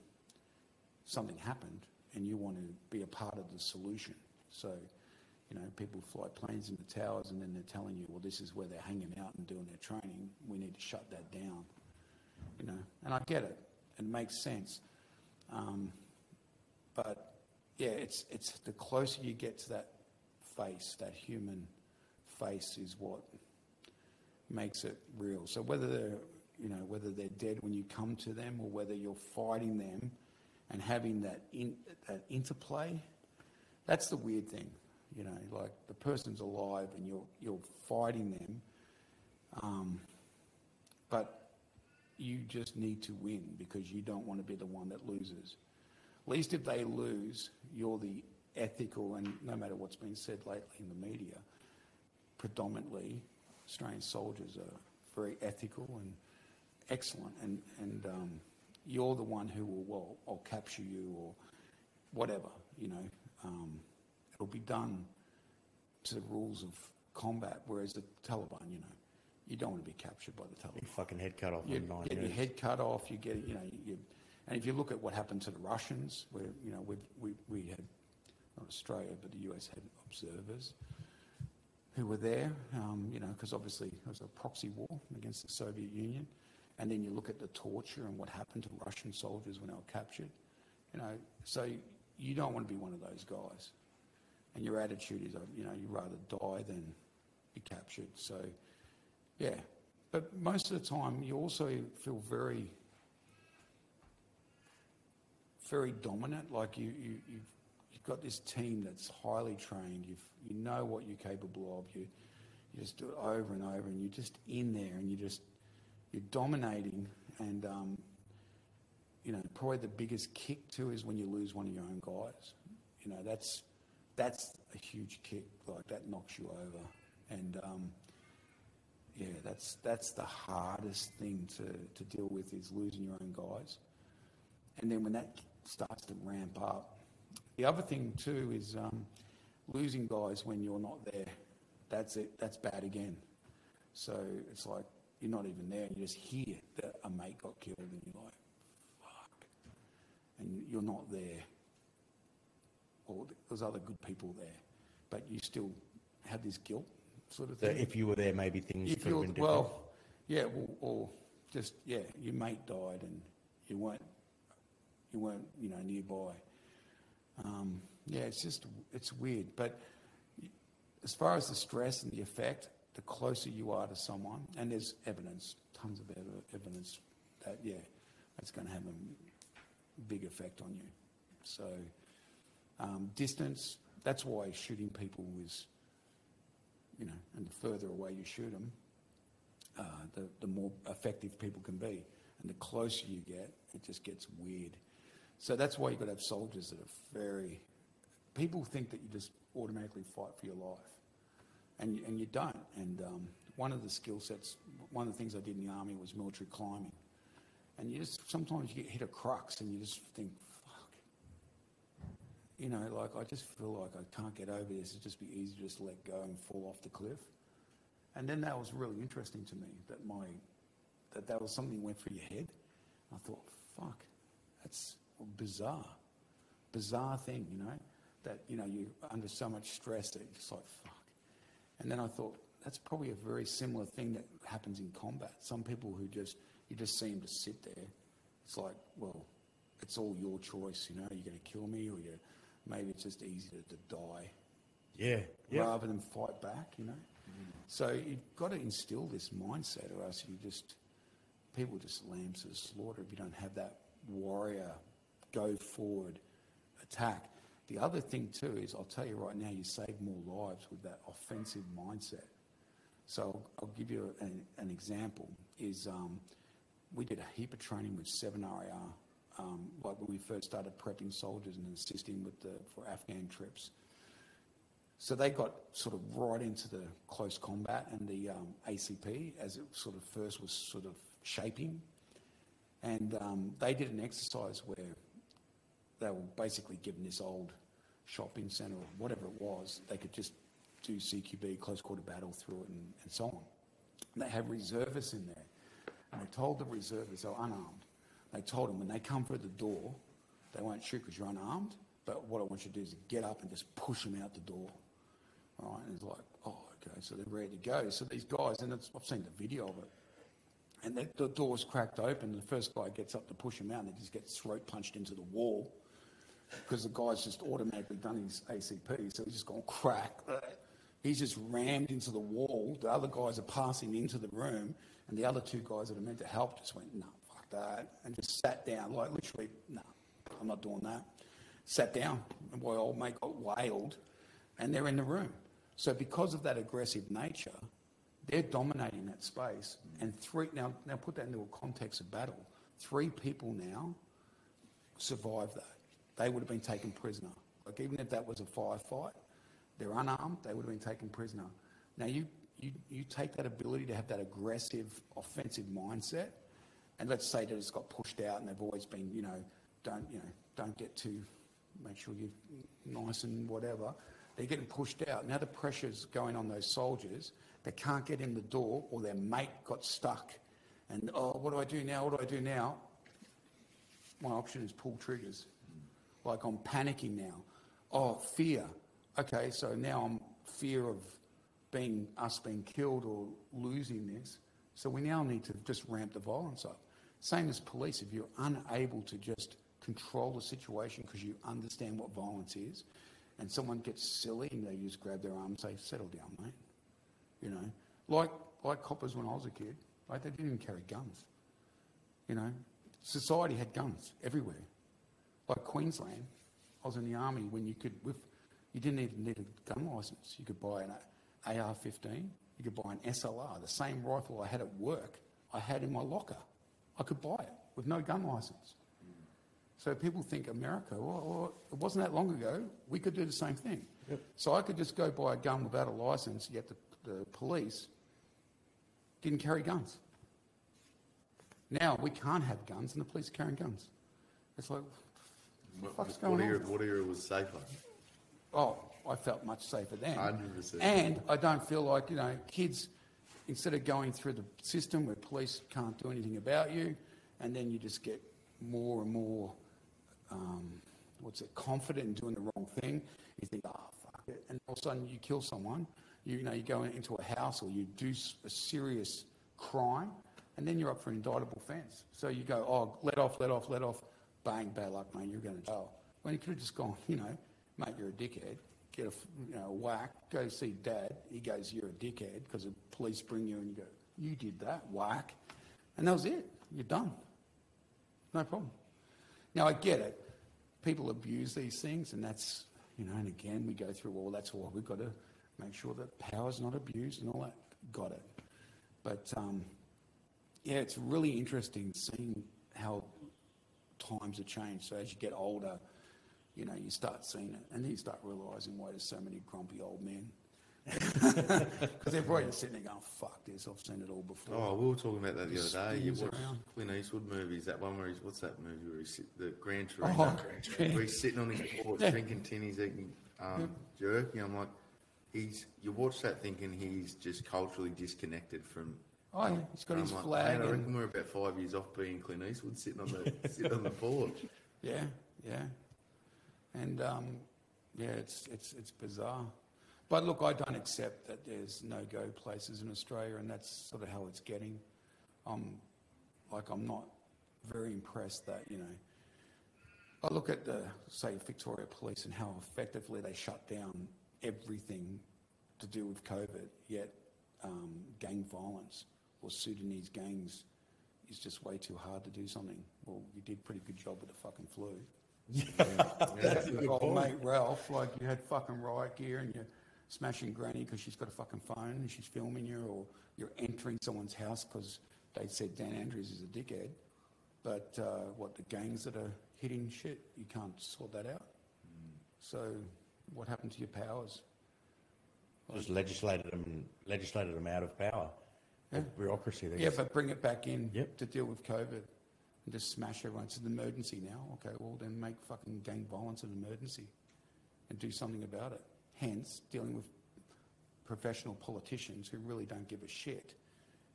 something happened and you want to be a part of the solution. So, you know, people fly planes into towers and then they're telling you, well, this is where they're hanging out and doing their training. We need to shut that down. You know, and I get it. It makes sense. Um, but yeah, it's, it's the closer you get to that face, that human face is what makes it real. So whether they're, you know, whether they're dead when you come to them or whether you're fighting them and having that, in, that interplay, that's the weird thing. You know, like the person's alive and you're, you're fighting them, um, but you just need to win because you don't want to be the one that loses. At least if they lose, you're the ethical, and no matter what's been said lately in the media, predominantly Australian soldiers are very ethical and excellent, and, and um, you're the one who will, well, I'll capture you or whatever, you know. Um, it'll be done to the rules of combat, whereas the Taliban, you know, you don't want to be captured by the Taliban.
Your fucking head cut off
You get your head cut off, you get, you know, you, and if you look at what happened to the Russians, where, you know, we, we, we had, not Australia, but the US had observers who were there, um, you know, because obviously it was a proxy war against the Soviet Union. And then you look at the torture and what happened to Russian soldiers when they were captured, you know, so you don't want to be one of those guys. And your attitude is, you know, you'd rather die than be captured. So, yeah. But most of the time, you also feel very, very dominant. Like you, you, you've, you've got this team that's highly trained. You've, you know what you're capable of. You, you just do it over and over, and you're just in there, and you just, you're dominating. And um, you know, probably the biggest kick too is when you lose one of your own guys. You know, that's that's a huge kick. Like that knocks you over, and um, yeah, that's that's the hardest thing to to deal with is losing your own guys. And then when that starts to ramp up, the other thing too is um, losing guys when you're not there. That's it. That's bad again. So it's like you're not even there. You just hear that a mate got killed, and you're like, "Fuck," and you're not there. Or there's other good people there, but you still have this guilt sort of
So
thing.
if you were there, maybe things
If
could have been different.
well, yeah, well, or just yeah, your mate died and you weren't, you weren't, you know, nearby. Um, yeah, it's just it's weird. But as far as the stress and the effect, the closer you are to someone, and there's evidence, tons of evidence that yeah, that's going to have a big effect on you. So um, distance. That's why shooting people is you know, and the further away you shoot them, uh, the, the more effective people can be. And the closer you get, it just gets weird. So that's why you've got to have soldiers that are very. People think that you just automatically fight for your life, and and you don't. And um, one of the skill sets, one of the things I did in the army was military climbing, and you just sometimes you get hit a crux, and you just think. You know, like I just feel like I can't get over this. It'd just be easy to just let go and fall off the cliff. And then that was really interesting to me that my that that was something that went through your head. I thought, fuck, that's bizarre, bizarre thing, you know, that you know you're under so much stress that you're like fuck. And then I thought that's probably a very similar thing that happens in combat. Some people who just you just see them to sit there. It's like, well, it's all your choice, you know. You're going to kill me, or you maybe it's just easier to die
yeah, yeah.
rather than fight back, you know. So you've got to instill this mindset, or else you just people just lambs to the slaughter if you don't have that warrior go forward attack. The other thing too is I'll tell you right now, you save more lives with that offensive mindset. So I'll, I'll give you an, an example. Is um, we did a heap of training with 7RAR, um, like when we first started prepping soldiers and assisting with the for Afghan trips So they got sort of right into the close combat and the um, ACP as it sort of first was sort of shaping. And um, they did an exercise where they were basically given this old shopping centre or whatever it was. They could just do CQB, close quarter battle through it and, and so on. And they had reservists in there. And they told the reservists, they were unarmed, they told him when they come through the door, they won't shoot because you're unarmed, but what I want you to do is get up and just push them out the door. All right, and it's like, oh, okay, so they're ready to go. So these guys, and I've seen the video of it, and the, the door's cracked open. The first guy gets up to push him out, and he just gets throat punched into the wall because the guy's just automatically done his ACP, so he's just gone crack. He's just rammed into the wall. The other guys are passing into the room, and the other two guys that are meant to help just went, no, that, and just sat down, like literally, no, I'm not doing that. Sat down, and my old mate got wailed, and they're in the room. So because of that aggressive nature, they're dominating that space. And three now, now put that into a context of battle. Three people now survived that. They would have been taken prisoner. Like even if that was a firefight, they're unarmed, they would have been taken prisoner. Now you, you, you take that ability to have that aggressive, offensive mindset, and let's say that it's got pushed out and they've always been, you know, don't, you know, don't get too, make sure you're nice and whatever. They're getting pushed out. Now the pressure's going on those soldiers. They can't get in the door or their mate got stuck. And, oh, what do I do now? What do I do now? My option is pull triggers. Like I'm panicking now. Oh, fear. Okay, so now I'm fear of being us being killed or losing this. So we now need to just ramp the violence up. Same as police. If you're unable to just control the situation because you understand what violence is, and someone gets silly and they just grab their arm and say, "Settle down, mate." You know, like like coppers when I was a kid, like they didn't even carry guns. You know, society had guns everywhere. Like Queensland, I was in the army when you could, with, you didn't even need a gun license. You could buy an AR-15, you could buy an SLR, the same rifle I had at work, I had in my locker. I could buy it with no gun license. So people think America, well, well, it wasn't that long ago, we could do the same thing.
Yep.
So I could just go buy a gun without a license, yet the, the police didn't carry guns. Now we can't have guns and the police are carrying guns. It's like,
What,
fuck's
what
going
era,
on?
what era was safer?
oh, I felt much safer then.
100%.
And I don't feel like, you know, kids, instead of going through the system where police can't do anything about you, and then you just get more and more, um, what's it, confident in doing the wrong thing, you think, oh, fuck it. And all of a sudden you kill someone, you, know, you go into a house or you do a serious crime, and then you're up for an indictable offence. So you go, oh, let off, let off, let off, bang, bad luck, mate, you're going to jail. When you could have just gone, you know, mate, you're a dickhead, get a you know, whack, go see dad. He goes, you're a dickhead because the police bring you and you go, you did that, whack. And that was it. You're done. No problem. Now, I get it. People abuse these things, and that's, you know, and again, we go through all that's why we've got to make sure that power's not abused and all that. Got it. But, um, yeah, it's really interesting seeing how times have changed. So as you get older, you know, you start seeing it, and then you start realising why there's so many grumpy old men. Because they're probably just sitting there going, fuck this, I've seen it all before.
Oh, we were talking about that the other day. You
Spins
watch
around.
Clint Eastwood movies. That one where he's what's that movie where he's sit, the Gran Torino,
Oh,
where he's sitting on his porch
Yeah.
drinking tinnies, eating um, jerky. I'm like, he's. You watch that thinking he's just culturally disconnected from.
Oh, yeah, he's got his
like,
flag.
"Mate, I
and-
reckon we're about five years off being Clint Eastwood sitting on the sitting on the porch.
Yeah, yeah. And um, yeah, it's, it's, it's bizarre. But look, I don't accept that there's no-go places in Australia, and that's sort of how it's getting. Um, like, I'm not very impressed that, you know, I look at the, say, Victoria Police and how effectively they shut down everything to do with COVID, yet um, gang violence or Sudanese gangs is just way too hard to do something. Well, you did a pretty good job with the fucking flu. Oh, mate, Ralph, like you had fucking riot gear and you're smashing granny because she's got a fucking phone and she's filming you, or you're entering someone's house because they said Dan Andrews is a dickhead. But uh, what, the gangs that are hitting shit, you can't sort that out. So what happened to your powers?
just legislated them, legislated them out of power. The Bureaucracy.
Yeah, but bring it back in
Yep.
to deal with COVID and just smash everyone. It's an emergency now. Okay, well then make fucking gang violence an emergency and do something about it. Hence, dealing with professional politicians who really don't give a shit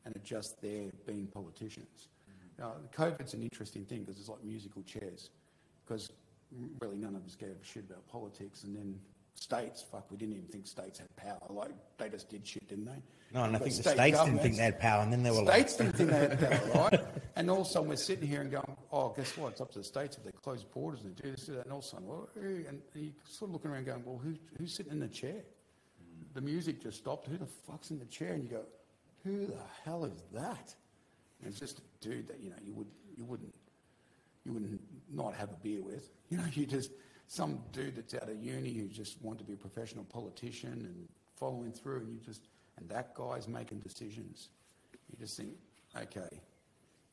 and are just there being politicians. Mm-hmm. Now, COVID's an interesting thing because it's like musical chairs because really none of us gave a shit about politics and then states, fuck, we didn't even think states had power. Like, they just did shit, didn't they?
No, and I
But
think the states didn't think they had power, and then they were like,
States
like,
didn't think they had power, right? And all of a sudden we're sitting here and going, oh, guess what? It's up to the states if they close borders and do this, do that. And all of a sudden, well, and you sort of looking around going, well, who, who's sitting in the chair? The music just stopped. Who the fuck's in the chair? And you go, who the hell is that? And it's just a dude that, you know, you, would, you wouldn't you wouldn't not have a beer with. You know, you just some dude that's out of uni who just wanted to be a professional politician and following through, and you just and that guy's making decisions. You just think, okay,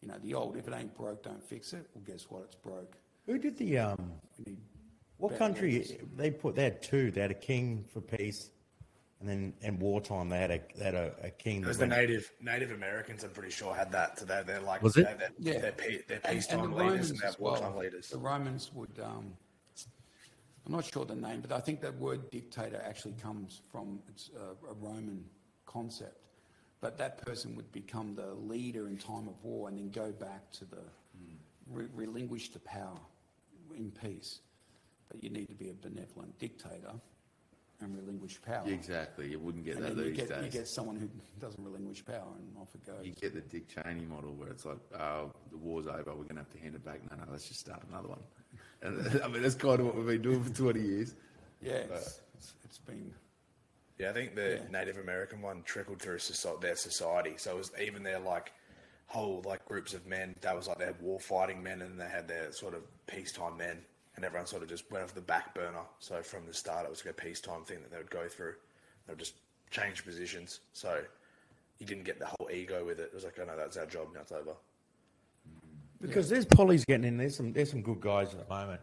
you know, the old if it ain't broke, don't fix it. Well, guess what? It's broke.
who did the um?
We need
What country
leaders.
they put? They had two. They had a king for peace, and then in wartime they had a they had a, a king.
It was the
went-
Native Native Americans. I'm pretty sure had that. So they're, they're like
Was it?
They're, they're,
Yeah.
they're, pe- they're
And- and
peacetime
the
leaders
Romans
and they're
as well.
wartime leaders.
The Romans would. Um, I'm not sure the name, but I think that word dictator actually comes from it's a, a Roman concept. But that person would become the leader in time of war and then go back to the hmm. re- relinquish the power in peace. But you need to be a benevolent dictator and relinquish power.
Exactly. You wouldn't get
And
that these
get, you get someone who doesn't relinquish power and off it goes.
You get the Dick Cheney model where it's like, oh, the war's over, we're going to have to hand it back. No, no, let's just start another one. And I mean, that's kind of what we've been doing for 20 years.
yeah, it's, it's, it's been
Yeah, I think the
Yeah.
Native American one trickled through soci- their society. So it was even their like whole like groups of men. That was like they had war fighting men, and they had their sort of peacetime men, and everyone sort of just went off the back burner. So from the start, it was like a peacetime thing that they would go through. They would just change positions. So you didn't get the whole ego with it. It was like, oh no, that's our job. Now it's over.
Because there's Polly's getting in. There's some there's some good guys at the moment.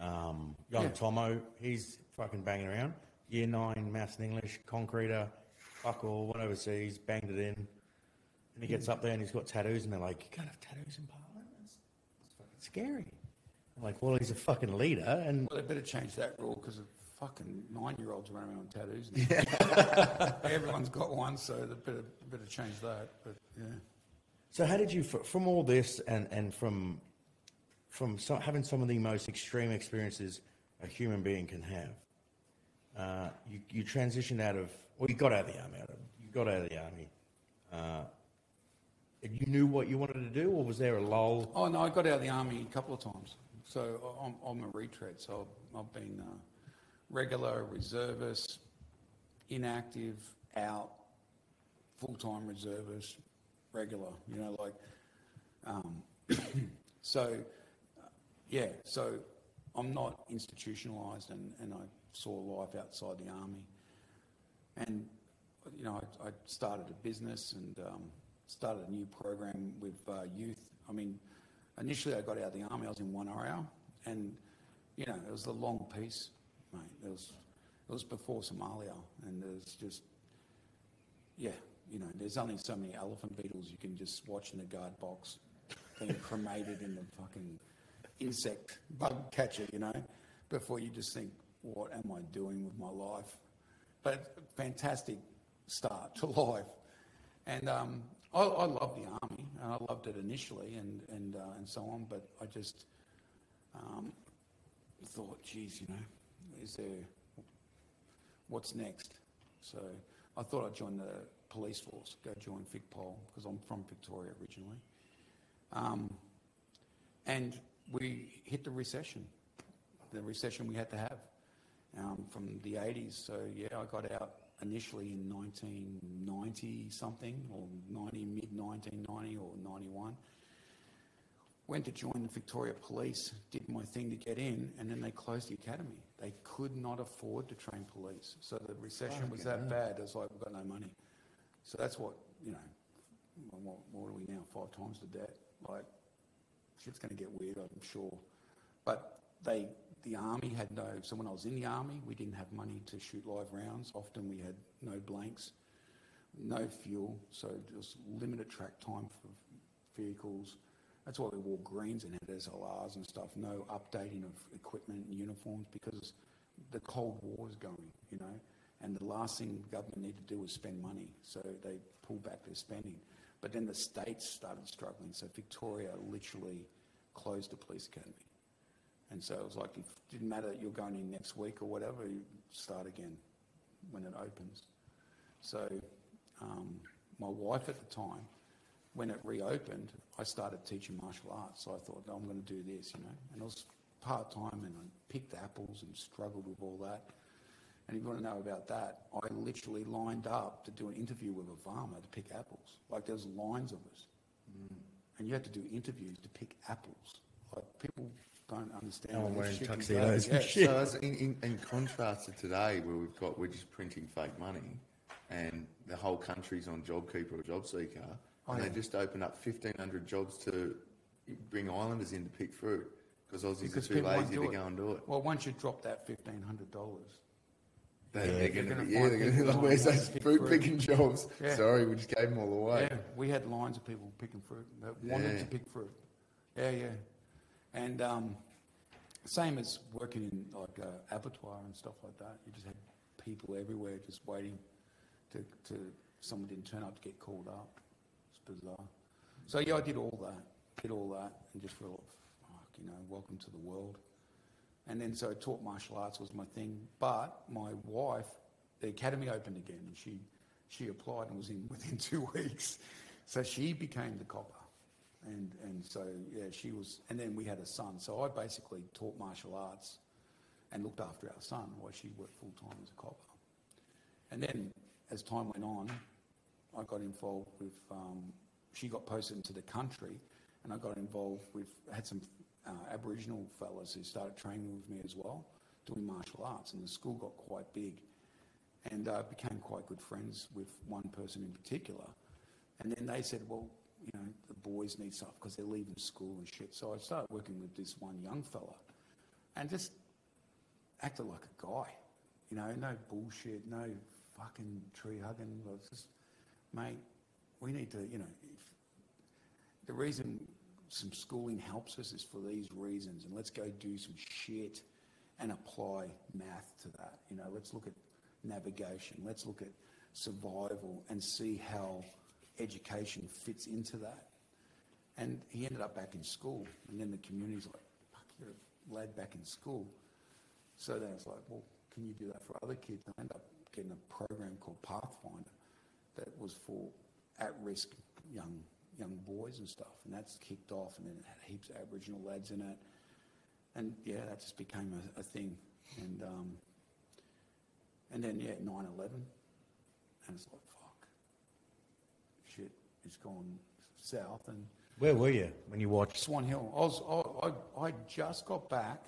Um, young
Yeah.
Tomo, he's fucking banging around. Year nine, maths and English, concreter, fuck all, went overseas, banged it in. And he gets up there and he's got tattoos, and they're like, "You can't have tattoos in Parliament. It's, it's fucking scary." I'm like, "Well, he's a fucking leader, and
Well, they better change that rule because fucking nine-year-olds running around with tattoos. now. Everyone's got one, so they better better change that. But yeah,
So how did you, from all this and, and from, from so, having some of the most extreme experiences a human being can have, uh, you, you transitioned out of, well, you got out of the army, out of, you got out of the army. Uh, you knew what you wanted to do, or was there a lull?
Oh no, I got out of the army a couple of times. So I'm, I'm a retread. So I've been uh, regular, reservist, inactive, out, full-time reservist, regular. You know, like um, so. Yeah, so I'm not institutionalised, and, and I saw life outside the army. And you know, I, I started a business and um, started a new program with uh, youth. I mean, initially I got out of the army. I was in 1RAR, and you know, it was a long piece, mate. It was it was before Somalia, and it was just yeah, you know, there's only so many elephant beetles you can just watch in the guard box being cremated in the fucking insect bug catcher, you know, before you just think, what am I doing with my life? But fantastic start to life. And um, I, I love the army, and I loved it initially, and and uh, and so on. But I just um, thought, geez, you know, is there what's next? So I thought I'd join the police force, go join VicPol, because I'm from Victoria originally. Um, and we hit the recession, the recession we had to have um, from the 80s. So yeah, I got out initially in 1990 something, or 90 mid 1990 or 91. Went to join the Victoria Police, did my thing to get in, and then they closed the academy. They could not afford to train police. So the recession was that bad. It was like, we've got no money. So that's what, you know, what, what are we now? Five times the debt. Like, shit's going to get weird, I'm sure. But they the army had no, so when I was in the army, we didn't have money to shoot live rounds. Often we had no blanks, no fuel, so just limited track time for vehicles. That's why we wore greens and had SLRs and stuff. No updating of equipment and uniforms because the Cold War is going, you know. And the last thing government needed to do was spend money, so they pulled back their spending. But then the states started struggling, so Victoria literally closed the police academy. And so it was like, it didn't matter you're going in next week or whatever, you start again when it opens. So um, my wife at the time, when it reopened, I started teaching martial arts. So I thought, I'm going to do this, you know. And it was part time, and I picked apples and struggled with all that. And if you want to know about that, I literally lined up to do an interview with a farmer to pick apples. Like there was lines of us, mm. and you had to do interviews to pick apples. Like people don't understand.
No one wearing
shit can go.
tuxedos
Yeah.
shit.
So as in, in, in contrast to today, where we've got we're just printing fake money, and the whole country's on JobKeeper or JobSeeker,
Oh,
and
yeah.
they just opened up fifteen hundred jobs to bring islanders in to pick fruit because Aussies
Because
are too lazy to
it.
go and do it.
Well, once you drop that fifteen hundred dollars,
They,
Yeah,
they're going to be, yeah, they're going to like, where's those fruit
fruit."
picking jobs?
Yeah.
Sorry, we just gave them all away.
yeah, we had lines of people picking fruit that wanted
Yeah.
to pick fruit. Yeah, yeah, and um, same as working in like uh, abattoir and stuff like that. You just had people everywhere just waiting to, to someone didn't turn up to get called up. It's bizarre. So yeah, I did all that, did all that, and just felt, fuck, you know, welcome to the world. And then so taught martial arts was my thing. But my wife, the academy opened again, and she she applied and was in within two weeks. So she became the copper, and and so yeah, she was. And then we had a son. So I basically taught martial arts and looked after our son while she worked full time as a copper. And then as time went on, I got involved with. Um, she got posted into the country, and I got involved with. Had some uh, Aboriginal fellas who started training with me as well, doing martial arts, and the school got quite big, and uh, became quite good friends with one person in particular. And then they said, well, you know, the boys need stuff because they're leaving school and shit. So I started working with this one young fella, and just acted like a guy. You know, no bullshit, no fucking tree hugging. I was just, mate, we need to, you know, if, the reason some schooling helps us is for these reasons, and let's go do some shit and apply math to that. You know, let's look at navigation, let's look at survival and see how education fits into that. And he ended up back in school, and then the community's like, fuck, you're a lad back in school. So then it's like, well, can you do that for other kids? I ended up getting a program called Pathfinder that was for at-risk young young boys and stuff, and that's kicked off, and then it had heaps of Aboriginal lads in it, and yeah, that just became a, a thing, and um, and then yeah, 9/11, and it's like fuck, shit, it's gone south, and
Where were you when you watched?
Swan Hill. I was I, I, I just got back.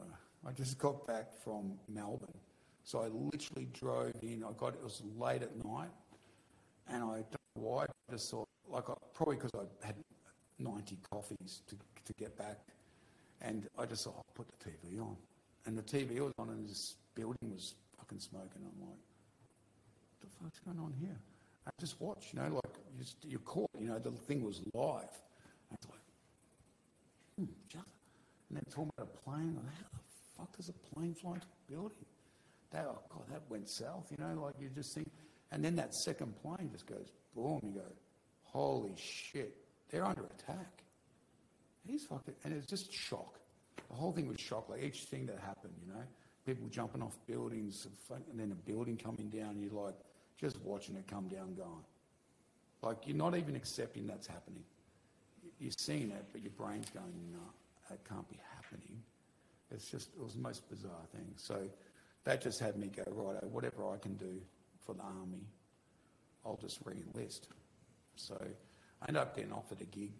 uh, I just got back from Melbourne, so I literally drove in. I got it was late at night, and I why I just thought like I, probably because I had ninety coffees to to get back, and I just thought I'll put the TV on, and the TV was on, and this building was fucking smoking. I'm like, what the fuck's going on here? I just watched, you know, like you just, you're caught, you know, the thing was live. I was like, hmm, just, and then talking about a plane, like, how the fuck does a plane fly into a building? That, oh God, that went south, you know, like you just think, and then that second plane just goes boom, you go, holy shit, they're under attack. He's fucking, and it's just shock. The whole thing was shock, like each thing that happened, you know, people jumping off buildings, and then a building coming down, you're like, just watching it come down, going. Like you're not even accepting that's happening. You're seeing it, but your brain's going, no, that can't be happening. It's just, it was the most bizarre thing. So that just had me go, right, whatever I can do for the army, I'll just re-enlist. So I ended up getting offered a gig.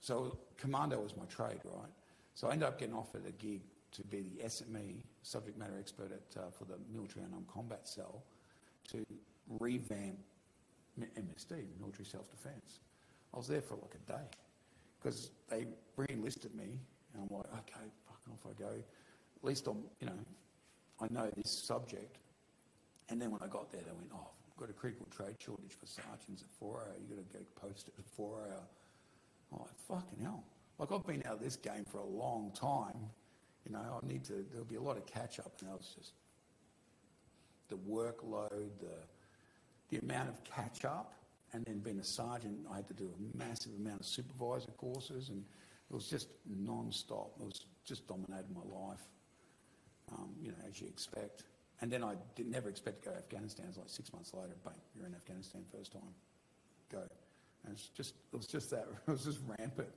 So commando was my trade, right? So I ended up getting offered a gig to be the SME, subject matter expert at, uh, for the military unarmed combat cell, to revamp MSD, military self-defense. I was there for like a day because they re-enlisted me And I'm like, okay, fucking off I go. At least I'm, you know, I know this subject. And then when I got there, they went, oh, we've got a critical trade shortage for sergeants at 4RAR. You've got to go post it at 4RAR. I'm fucking hell. Like I've been out of this game for a long time. You know, I need to, there'll be a lot of catch up. And that was just the workload, the, the amount of catch up. And then being a sergeant, I had to do a massive amount of supervisor courses and it was just non-stop. It was just dominated my life, um, you know, as you expect. And then I did never expect to go to Afghanistan. It was like six months later, bang, you're in Afghanistan first time. Go. And it's just, it was just that, it was just rampant.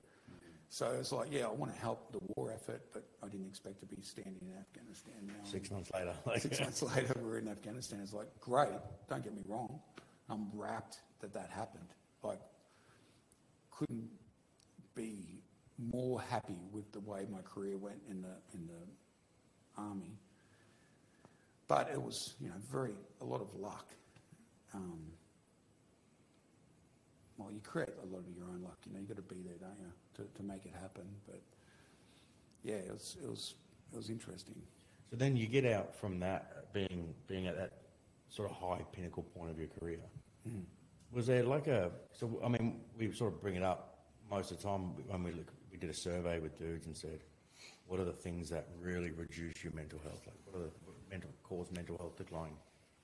So it's like, yeah, I want to help the war effort, but I didn't expect to be standing in Afghanistan now.
Six months later. Like,
Six months later, we're in Afghanistan. It's like, great, don't get me wrong. I'm rapt that that happened. Like, couldn't be more happy with the way my career went in the, in the army. But it was, you know, very, a lot of luck. Um, well, you create a lot of your own luck. You know, you got to be there, don't you, to, to make it happen. But yeah, it was, it was, it was interesting.
So then you get out from that, being being at that sort of high pinnacle point of your career. Was there like a? So I mean, we sort of bring it up most of the time when we look. We did a survey with dudes and said, "What are the things that really reduce your mental health? Like, what are the mental cause mental health decline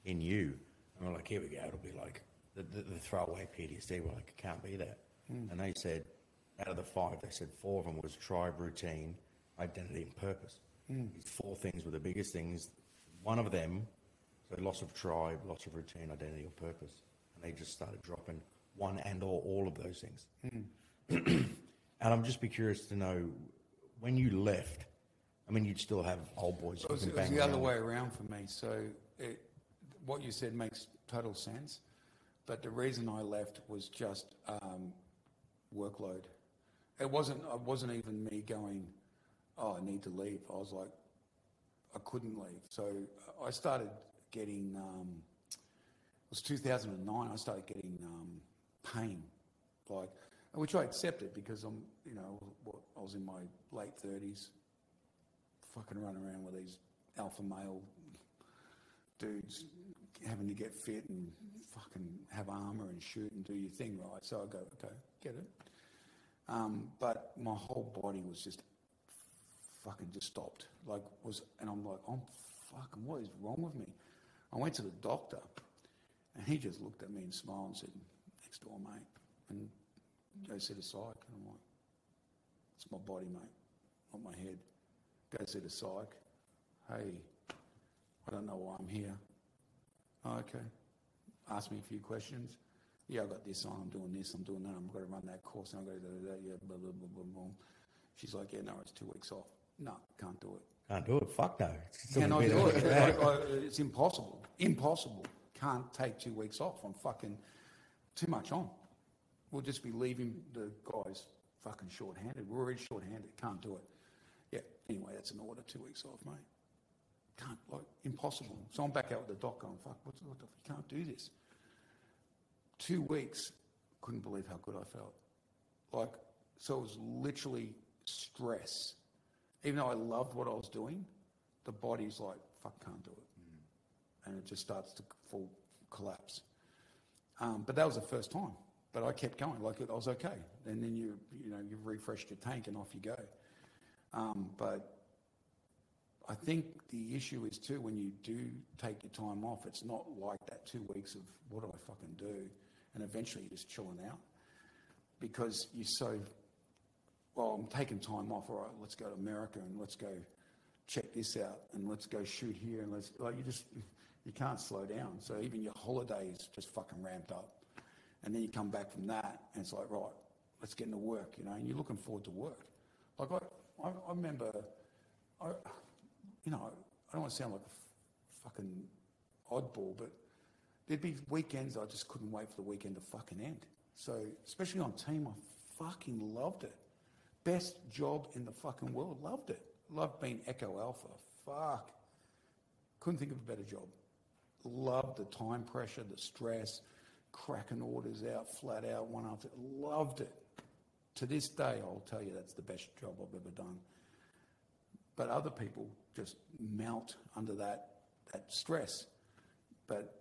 in you?" And we're like, "Here we go. It'll be like the, the, the throwaway PTSD." We're like, "It can't be that." Hmm. And they said, out of the five, they said four of them was tribe, routine, identity, and purpose. Hmm. These four things were the biggest things. One of them, so loss of tribe, loss of routine, identity, or purpose, and they just started dropping one and or all of those things. Hmm. and I'm just be curious to know when you left. I mean, you'd still have old boys.
It was, it was the other way around for me. So it, what you said makes total sense. But the reason I left was just um, workload. It wasn't. It wasn't even me going. Oh, I need to leave. I was like, I couldn't leave. So I started getting. Um, it was 2009. I started getting um, pain, like which I accepted because I'm, you know, I was in my late 30s, fucking running around with these alpha male dudes having to get fit and fucking have armor and shoot and do your thing right. So I go, okay, get it. Um, but my whole body was just fucking just stopped. Like was, and I'm like, I'm fucking, what is wrong with me? I went to the doctor, and he just looked at me and smiled and said, "Next door, mate," and go the psych. And I'm like, "It's my body, mate, not my head." Go see the psych. Hey, I don't know why I'm here. Oh, okay. Ask me a few questions. Yeah, I've got this on. I'm doing this. I'm doing that. I'm going to run that course. And I'm going to do that. Yeah, blah blah blah blah blah. She's like, yeah, no, it's two weeks off. No, can't do it.
Can't do it. Fuck no. It's still
Cannot
gonna be
do it. I, uh, it's impossible. Impossible. Can't take two weeks off. I'm fucking too much on. We'll just be leaving the guys fucking short-handed. We're already short-handed. Can't do it. Yeah. Anyway, that's an order. Two weeks off, mate. Can't. Like impossible. So I'm back out with the doc going, fuck. What's what the? You can't do this. Two weeks. Couldn't believe how good I felt. Like so, it was literally stress. Even though I loved what I was doing, the body's like, fuck, can't do it. And it just starts to fall, collapse. Um, but that was the first time. But I kept going, like I was okay. And then you, you know, you've refreshed your tank and off you go. Um, but I think the issue is too, when you do take your time off, it's not like that two weeks of what do I fucking do? And eventually you're just chilling out because you're so well, I'm taking time off. All right, let's go to America and let's go check this out and let's go shoot here and let's like you just you can't slow down. So even your holidays just fucking ramped up, and then you come back from that and it's like right, let's get into work, you know, and you're looking forward to work. Like I, I, I remember, I, you know, I don't want to sound like a f- fucking oddball, but there'd be weekends I just couldn't wait for the weekend to fucking end. So especially on team, I fucking loved it. Best job in the fucking world. Loved it. Loved being Echo Alpha. Fuck. Couldn't think of a better job. Loved the time pressure, the stress, cracking orders out, flat out, one after. Loved it. To this day, I'll tell you that's the best job I've ever done. but other people just melt under that, that stress. But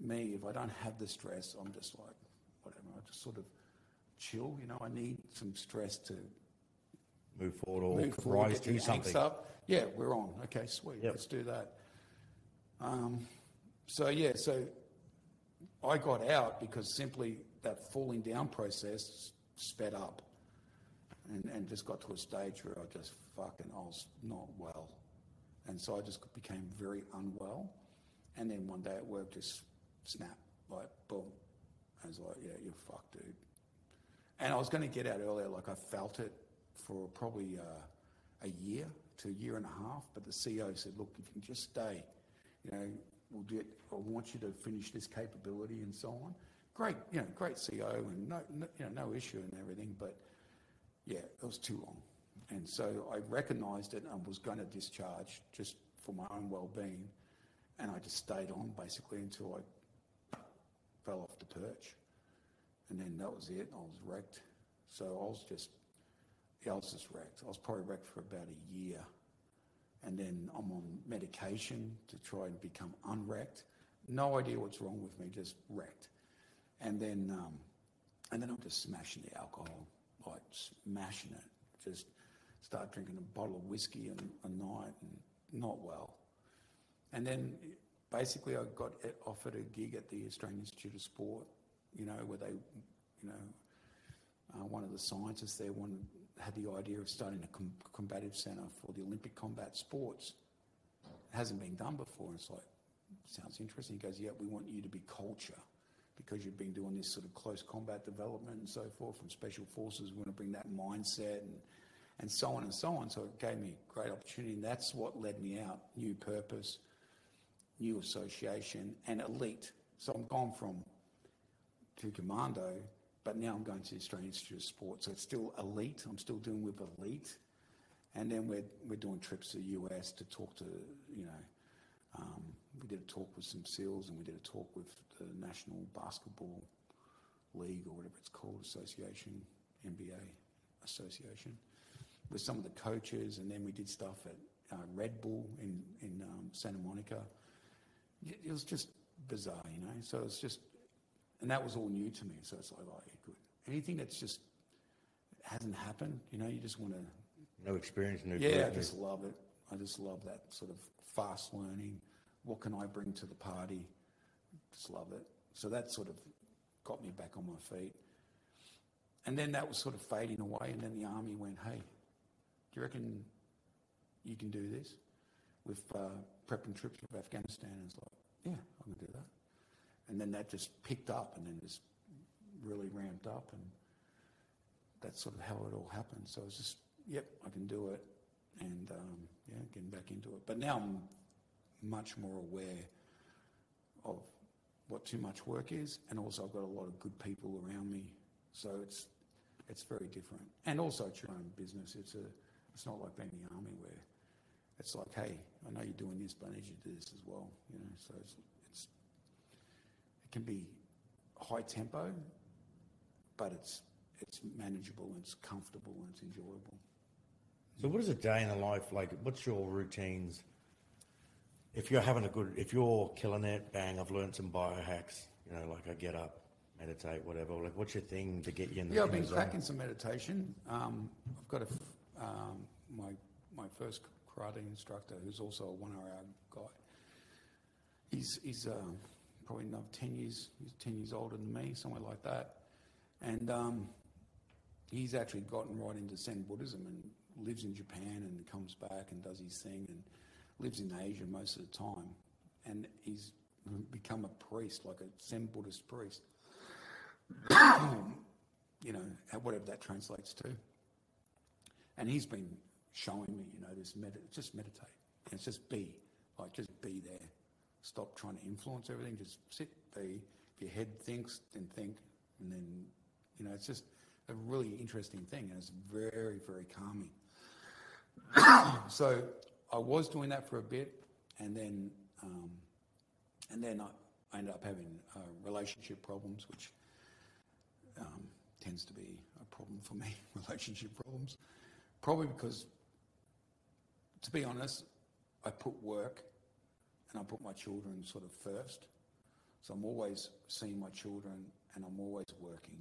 me, if I don't have the stress, I'm just like, whatever, I just sort of chill, you know, I need some stress to
Move forward or
move forward,
rise to something.
up. Yeah, we're on. Okay, sweet.
Yep.
Let's do that. Um, so yeah, so I got out because simply that falling down process sped up, and and just got to a stage where I just fucking I was not well, and so I just became very unwell, and then one day at work just snapped like boom. I was like, yeah, you're fucked, dude. And I was going to get out earlier, like I felt it for probably uh, a year to a year and a half. But the CEO said, look, if you can just stay, you know, we'll it. I want you to finish this capability and so on. Great, you know, great CEO and no, no you know, no issue and everything. But yeah, it was too long. And so I recognized it and was going to discharge just for my own well-being. And I just stayed on basically until I fell off the perch. And then that was it. I was wrecked. So I was just, yeah, I was just wrecked. I was probably wrecked for about a year. And then I'm on medication to try and become unwrecked. No idea what's wrong with me, just wrecked. And then, um, and then I'm just smashing the alcohol, like smashing it. Just start drinking a bottle of whiskey a, a night and not well. And then basically I got offered a gig at the Australian Institute of Sport, you know, where they, you know, uh, one of the scientists there wanted, had the idea of starting a com- combative centre for the Olympic combat sports. It hasn't been done before. It's like, sounds interesting. He goes, yeah, we want you to be culture because you've been doing this sort of close combat development and so forth from special forces. We want to bring that mindset and, and so on and so on. So it gave me a great opportunity. And that's what led me out. New purpose, new association, and elite. So I'm gone from to commando, but now I'm going to the Australian Institute of Sport. So it's still elite. I'm still doing with elite. And then we're, we're doing trips to the US to talk to, you know, um, we did a talk with some SEALs and we did a talk with the National Basketball League or whatever it's called, association, NBA association, with some of the coaches. And then we did stuff at uh, Red Bull in, in um, Santa Monica. It it was just bizarre, you know. So it's just, and that was all new to me. So it's like, oh, yeah, good. Anything that's just hasn't happened, you know, you just want to
No experience, no
yeah, I just love it. I just love that sort of fast learning. What can I bring to the party? Just love it. So that sort of got me back on my feet. And then that was sort of fading away. And then the army went, hey, do you reckon you can do this with uh, prepping troops for Afghanistan? And it's like, yeah, I can do that. And then that just picked up and then just really ramped up. And that's sort of how it all happened. So it's just, yep, I can do it, and um, yeah, getting back into it. But now I'm much more aware of what too much work is, and also I've got a lot of good people around me, so it's it's very different. And also it's your own business. It's a it's not like being in the army where it's like, hey, I know you're doing this, but I need you to do this as well. You know, so it's, it's it can be high tempo, but it's it's manageable and it's comfortable and it's enjoyable.
So what is a day in the life like? What's your routines? If you're having a good, if you're killing it, bang! I've learned some biohacks. You know, like I get up, meditate, whatever. Like, what's your thing to get you in the?
Yeah, I've been
zone?
cracking some meditation. Um, I've got a f- um, my my first karate instructor, who's also a 1RAR guy. He's he's um, probably another ten years. He's ten years older than me, somewhere like that. And um, he's actually gotten right into Zen Buddhism and lives in Japan and comes back and does his thing and lives in Asia most of the time. And he's become a priest, like a Zen Buddhist priest. you know, whatever that translates to. And he's been showing me, you know, this med- just meditate. And it's just be, like just be there. Stop trying to influence everything. Just sit, be. If your head thinks, then think, and then, you know, it's just a really interesting thing, and it's very, very calming. so I was doing that for a bit, and then, um, and then I, ended up having uh, relationship problems, which um, tends to be a problem for me, relationship problems. Probably because to be honest, I put work and I put my children sort of first. So I'm always seeing my children and I'm always working.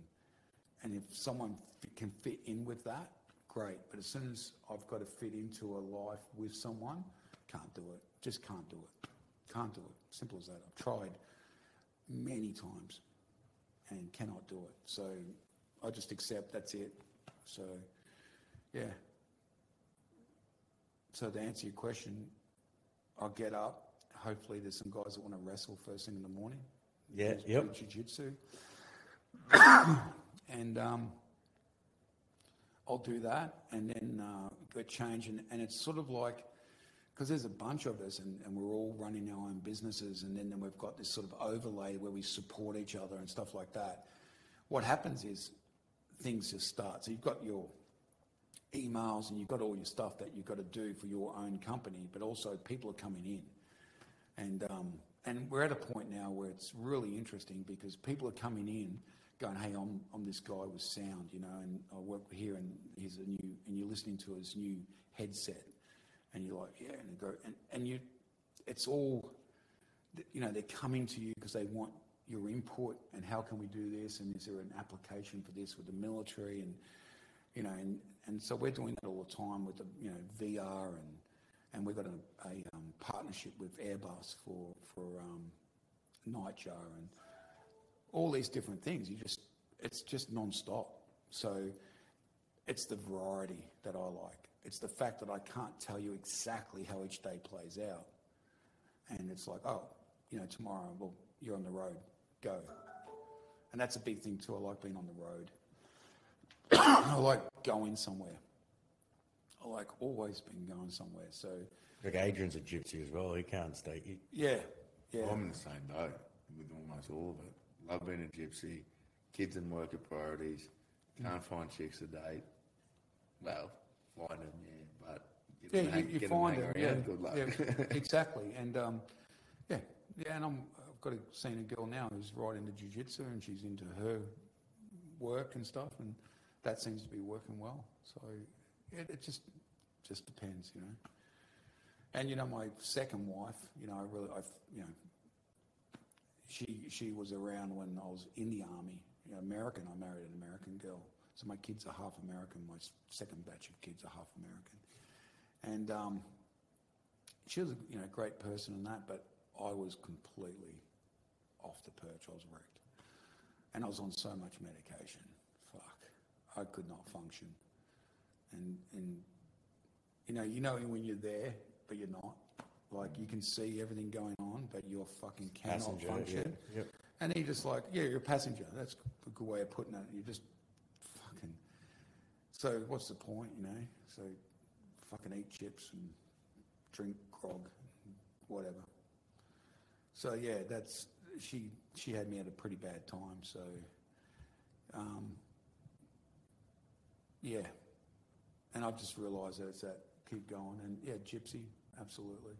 And if someone f- can fit in with that, great. But as soon as I've got to fit into a life with someone, can't do it. Just can't do it. Can't do it. Simple as that. I've tried many times and cannot do it. So I just accept that's it. So, yeah. So to answer your question, I'll get up. Hopefully, there's some guys that want to wrestle first thing in the morning.
Yeah, yep.
Jiu-jitsu. and um, I'll do that, and then uh, go change. And, and it's sort of like because there's a bunch of us, and, and we're all running our own businesses, and then, then we've got this sort of overlay where we support each other and stuff like that. What happens is things just start. So you've got your emails and you've got all your stuff that you've got to do for your own company, but also people are coming in. And, um, and we're at a point now where it's really interesting because people are coming in going, hey, I'm, I'm this guy with sound, you know, and I work here and he's a new, and you're listening to his new headset. And you're like, yeah, and, go, and, and you, it's all, you know, they're coming to you because they want your input and how can we do this and is there an application for this with the military and, you know, and, and so we're doing that all the time with the, you know, VR and, and we've got a, a um, partnership with Airbus for, for um, Nightjar and all these different things. You just, it's just non-stop. So it's the variety that I like. It's the fact that I can't tell you exactly how each day plays out. And it's like, oh, you know, tomorrow, well, you're on the road, go. And that's a big thing too. I like being on the road. I like going somewhere. I like always being going somewhere. So,
Like Adrian's a gypsy as well. He can't stay. He,
yeah, yeah.
I'm in the same boat with almost all of it. Love being a gypsy. Kids and work are priorities. Can't find chicks to date. Well, find them, yeah, but get
Yeah,
them
you, you
get
find
them
Yeah,
good luck.
yeah, exactly. And um, yeah, yeah. And I'm, I've got a seen a girl now who's right into jiu-jitsu and she's into her work and stuff, and that seems to be working well. So it, it just just depends, you know. And you know, my second wife, you know, I really, I, you know, she she was around when I was in the army. American. I married an American girl, so my kids are half American. My second batch of kids are half American, and um, she was a you know great person and that, but I was completely off the perch. I was wrecked, and I was on so much medication. Fuck, I could not function, and and you know you know when you're there, but you're not. Like you can see everything going on, but you're fucking cannot
Passenger,
function.
yeah, yep.
And he just like, yeah, you're a passenger. That's a good way of putting it. You're just fucking. So what's the point, you know? So fucking eat chips and drink grog, whatever. So yeah, that's she. She had me at a pretty bad time. So, um, yeah, and I've just realised that it's that keep going and yeah, gypsy, absolutely.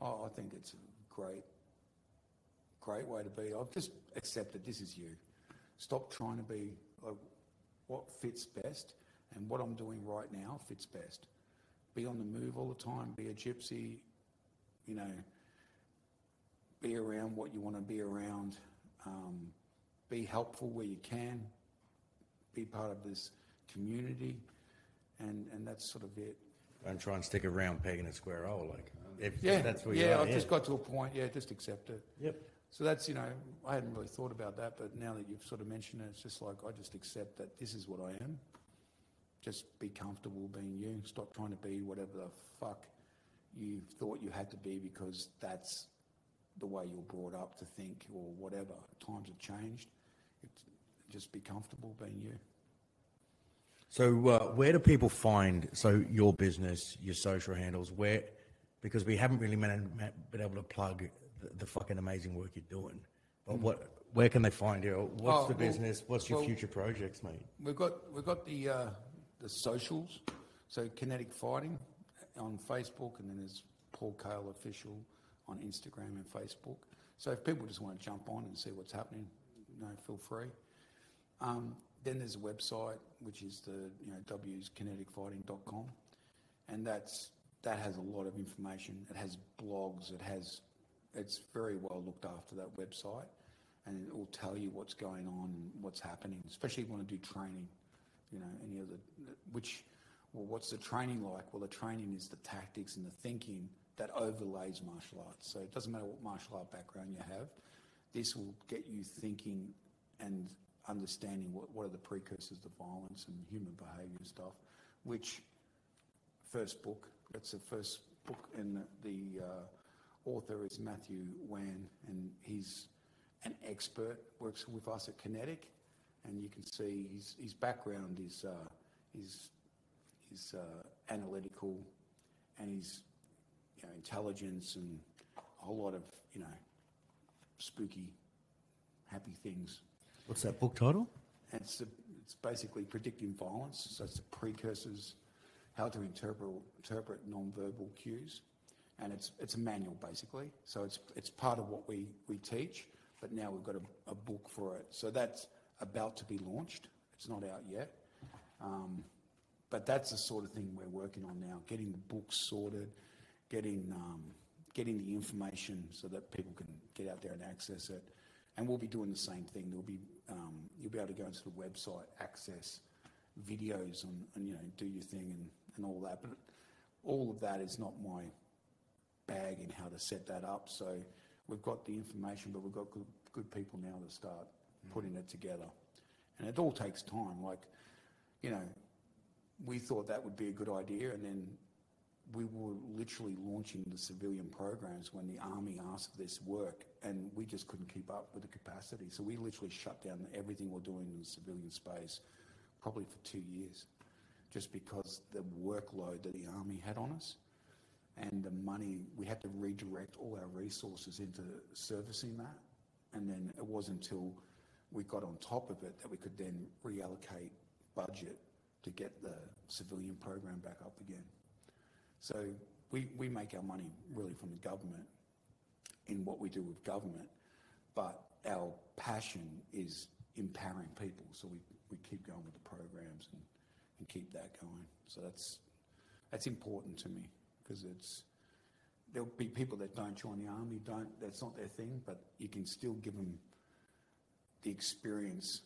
Oh, I think it's a great great way to be. I've just accepted this is you. Stop trying to be like what fits best, and what I'm doing right now fits best. Be on the move all the time. Be a gypsy. You know, be around what you want to be around. Um, be helpful where you can. Be part of this community, and and that's sort of it.
don't try and stick a round peg in a square hole. Like, if
Yeah,
that's where you
yeah.
are.
I've just got to a point. Yeah, just accept it.
Yep.
So that's, you know, I hadn't really thought about that, but now that you've sort of mentioned it, it's just like I just accept that this is what I am. Just be comfortable being you. Stop trying to be whatever the fuck you thought you had to be because that's the way you're brought up to think or whatever. Times have changed. It's, just be comfortable being you.
So, uh, where do people find so your business, your social handles? Where, because we haven't really been, been able to plug the, the fucking amazing work you're doing. But what, where can they find you? What's.
Oh,
the
well-
business? What's your
well-
future projects, mate?
We've got we've got the uh, the socials, so Kinetic Fighting on Facebook, and then there's Paul Cale Official on Instagram and Facebook. So if people just want to jump on and see what's happening, you know, feel free. Um, then there's a website which is the you know w's kineticfighting.com, and that's that has a lot of information. It has blogs. It has, it's very well looked after that website, and it will tell you what's going on and what's happening. Especially if you want to do training, you know, any of the which, well, what's the training like? Well, the training is the tactics and the thinking that overlays martial arts. So it doesn't matter what martial art background you have. This will get you thinking and understanding what, what are the precursors to violence and human behaviour stuff, which first book, that's the first book, and the uh, author is Matthew Wan, and he's an expert, works with us at Kinetic, and you can see his, his background is uh, his, his uh, analytical and his you know, intelligence and a whole lot of, you know, spooky, happy things.
What's that book title?
And it's, a, it's basically predicting violence. So it's the precursors, how to interpret interpret non-verbal cues, and it's it's a manual basically. So it's it's part of what we we teach, but now we've got a, a book for it. So that's about to be launched. It's not out yet, um, but that's the sort of thing we're working on now: getting the books sorted, getting um, getting the information so that people can get out there and access it. And we'll be doing the same thing. There'll be um, you'll be able to go into the website, access videos, and, and you know do your thing and, and all that. But all of that is not my bag in how to set that up. So we've got the information, but we've got good, good people now to start mm. putting it together. And it all takes time. Like, you know, we thought that would be a good idea, and then we were literally launching the civilian programs when the army asked for this work, and we just couldn't keep up with the capacity. So we literally shut down everything we're doing in the civilian space, probably for two years, just because the workload that the army had on us and the money we had to redirect all our resources into servicing that. And then it wasn't until we got on top of it that we could then reallocate budget to get the civilian program back up again. So we, we make our money really from the government in what we do with government, but our passion is empowering people. So we, we keep going with the programs and, and keep that going. So that's, that's important to me because it's, there'll be people that don't join the army, don't, that's not their thing, but you can still give them the experience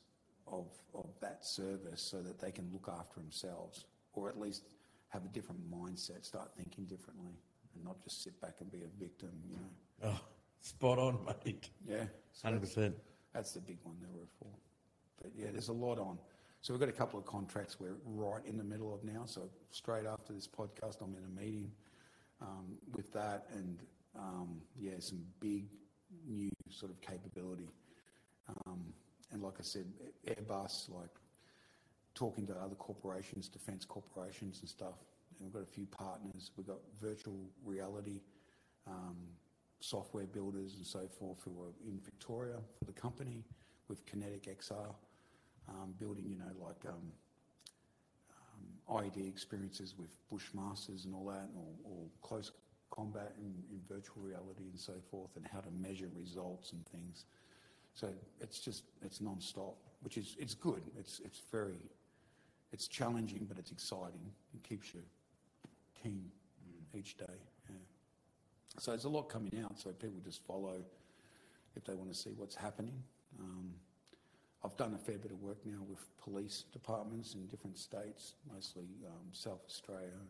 of, of that service so that they can look after themselves or at least have a different mindset, start thinking differently, and not just sit back and be a victim, you know.
Oh, spot on, mate.
Yeah.
Hundred
that's-
percent.
That's the big one that we're for. But yeah, there's a lot on. So we've got a couple of contracts we're right in the middle of now. So straight after this podcast, I'm in a meeting um, with that, and um, yeah, some big new sort of capability. Um, and like I said, Airbus, like talking to other corporations, defence corporations and stuff. And we've got a few partners. We've got virtual reality software builders and so forth who are in Victoria for the company with Kinetic XR, building, you know, like um, um, IED experiences with Bushmasters and all that, or, or close combat in, in virtual reality and so forth, and how to measure results and things. So it's just it's non-stop, which is it's good. It's it's very it's challenging, but it's exciting. It keeps you keen each day. Yeah. So there's a lot coming out. So people just follow if they want to see what's happening. Um, I've done a fair bit of work now with police departments in different states, mostly um, South Australia, and,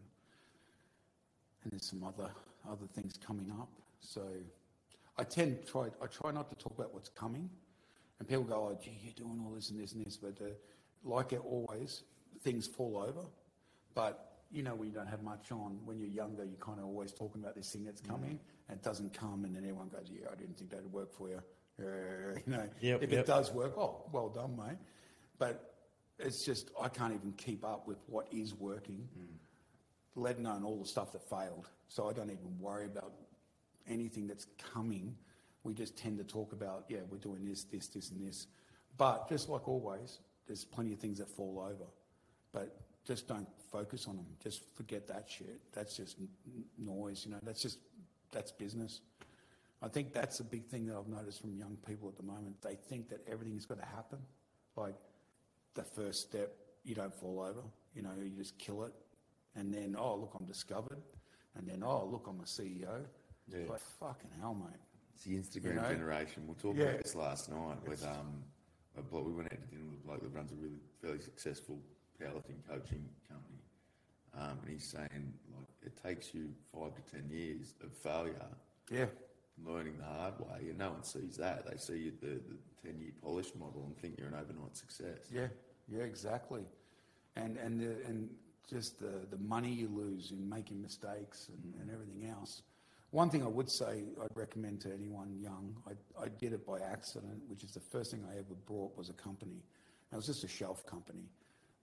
there's some other other things coming up. So I tend to try I try not to talk about what's coming, and people go, "Oh, gee, you're doing all this and this and this," but uh, like it always, things fall over. But you know, when you don't have much on, when you're younger, you're kind of always talking about this thing that's coming, and it doesn't come, and then everyone goes, "Yeah, I didn't think that'd work for you." Uh, you know,
Yep,
if
yep.
it does work, oh, well done, mate. But it's just I can't even keep up with what is working, let alone all the stuff that failed. So I don't even worry about anything that's coming. We just tend to talk about, yeah, we're doing this, this, this, and this. But just like always, there's plenty of things that fall over. But just don't focus on them. Just forget that shit. That's just noise, you know. That's just that's business. I think that's a big thing that I've noticed from young people at the moment. They think that everything's got to happen. Like the first step, you don't fall over. You know, you just kill it, and then oh look, I'm discovered. and then oh look, I'm a CEO.
Yeah.
It's like fucking hell, mate.
It's the Instagram
You know?
generation. We talked
Yeah.
about this last night with um, a bloke. We went out to dinner with a bloke that runs a really fairly successful powerlifting coaching company, um, and he's saying like it takes you five to ten years of failure,
Yeah,
learning the hard way, and no one sees that. They see you the, the ten year polished model and think you're an overnight success.
yeah, yeah, exactly. And and the, and just the the money you lose in making mistakes and, mm. and everything else. One thing I would say I'd recommend to anyone young, I, I did it by accident, which is the first thing I ever brought was a company. And it was just a shelf company.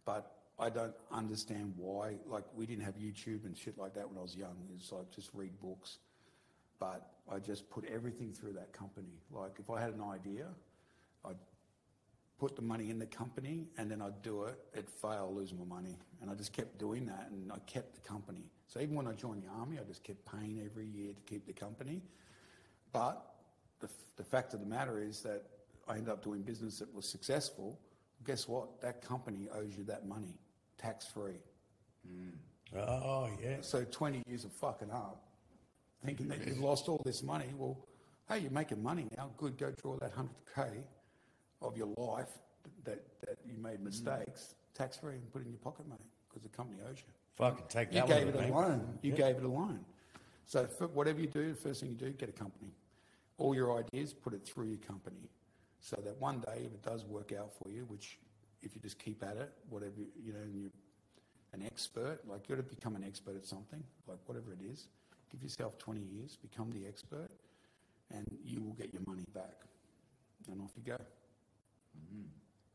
But I don't understand why. Like, we didn't have YouTube and shit like that when I was young. It's like just read books. But I just put everything through that company. Like, if I had an idea, I'd put the money in the company and then I'd do it, it'd fail, lose my money. And I just kept doing that and I kept the company. So even when I joined the army, I just kept paying every year to keep the company. But the, f- the fact of the matter is that I ended up doing business that was successful. Guess what? That company owes you that money, tax free. Mm.
Oh, yeah.
So 20 years of fucking up, thinking that you've lost all this money. Well, hey, you're making money now. Good, go draw that 100K of your life that, that you made mm. mistakes, tax free, and put it in your pocket money because the company owes you.
Fucking take that.
You
gave
it a loan. You gave it a loan. So whatever you do, the first thing you do, get a company. All your ideas, put it through your company, so that one day, if it does work out for you, which if you just keep at it, whatever you know, and you're an expert, like you got to become an expert at something, like whatever it is. Give yourself 20 years, become the expert, and you will get your money back. And off you go.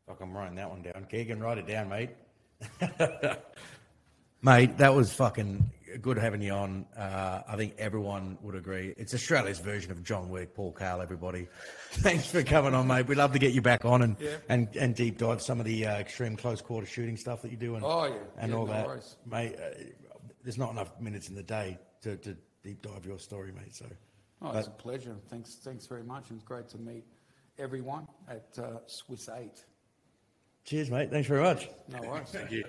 Fuck, I'm writing that one down. Keegan, write it down, mate. mate, that was fucking good having you on. Uh, I think everyone would agree. It's Australia's version of John Wick, Paul Cale, everybody. Thanks for coming on, mate. We'd love to get you back on and,
Yeah.
and, and deep dive some of the uh, extreme close quarter shooting stuff that you do and,
Oh, yeah.
and
Yeah,
all
no
that.
worries.
Mate, uh, there's not enough minutes in the day to, to deep dive your story, mate. So,
Oh, it's a pleasure. Thanks, thanks very much. And it's great to meet everyone at uh, Swiss 8.
cheers, mate. Thanks very much.
No worries.
Thank you.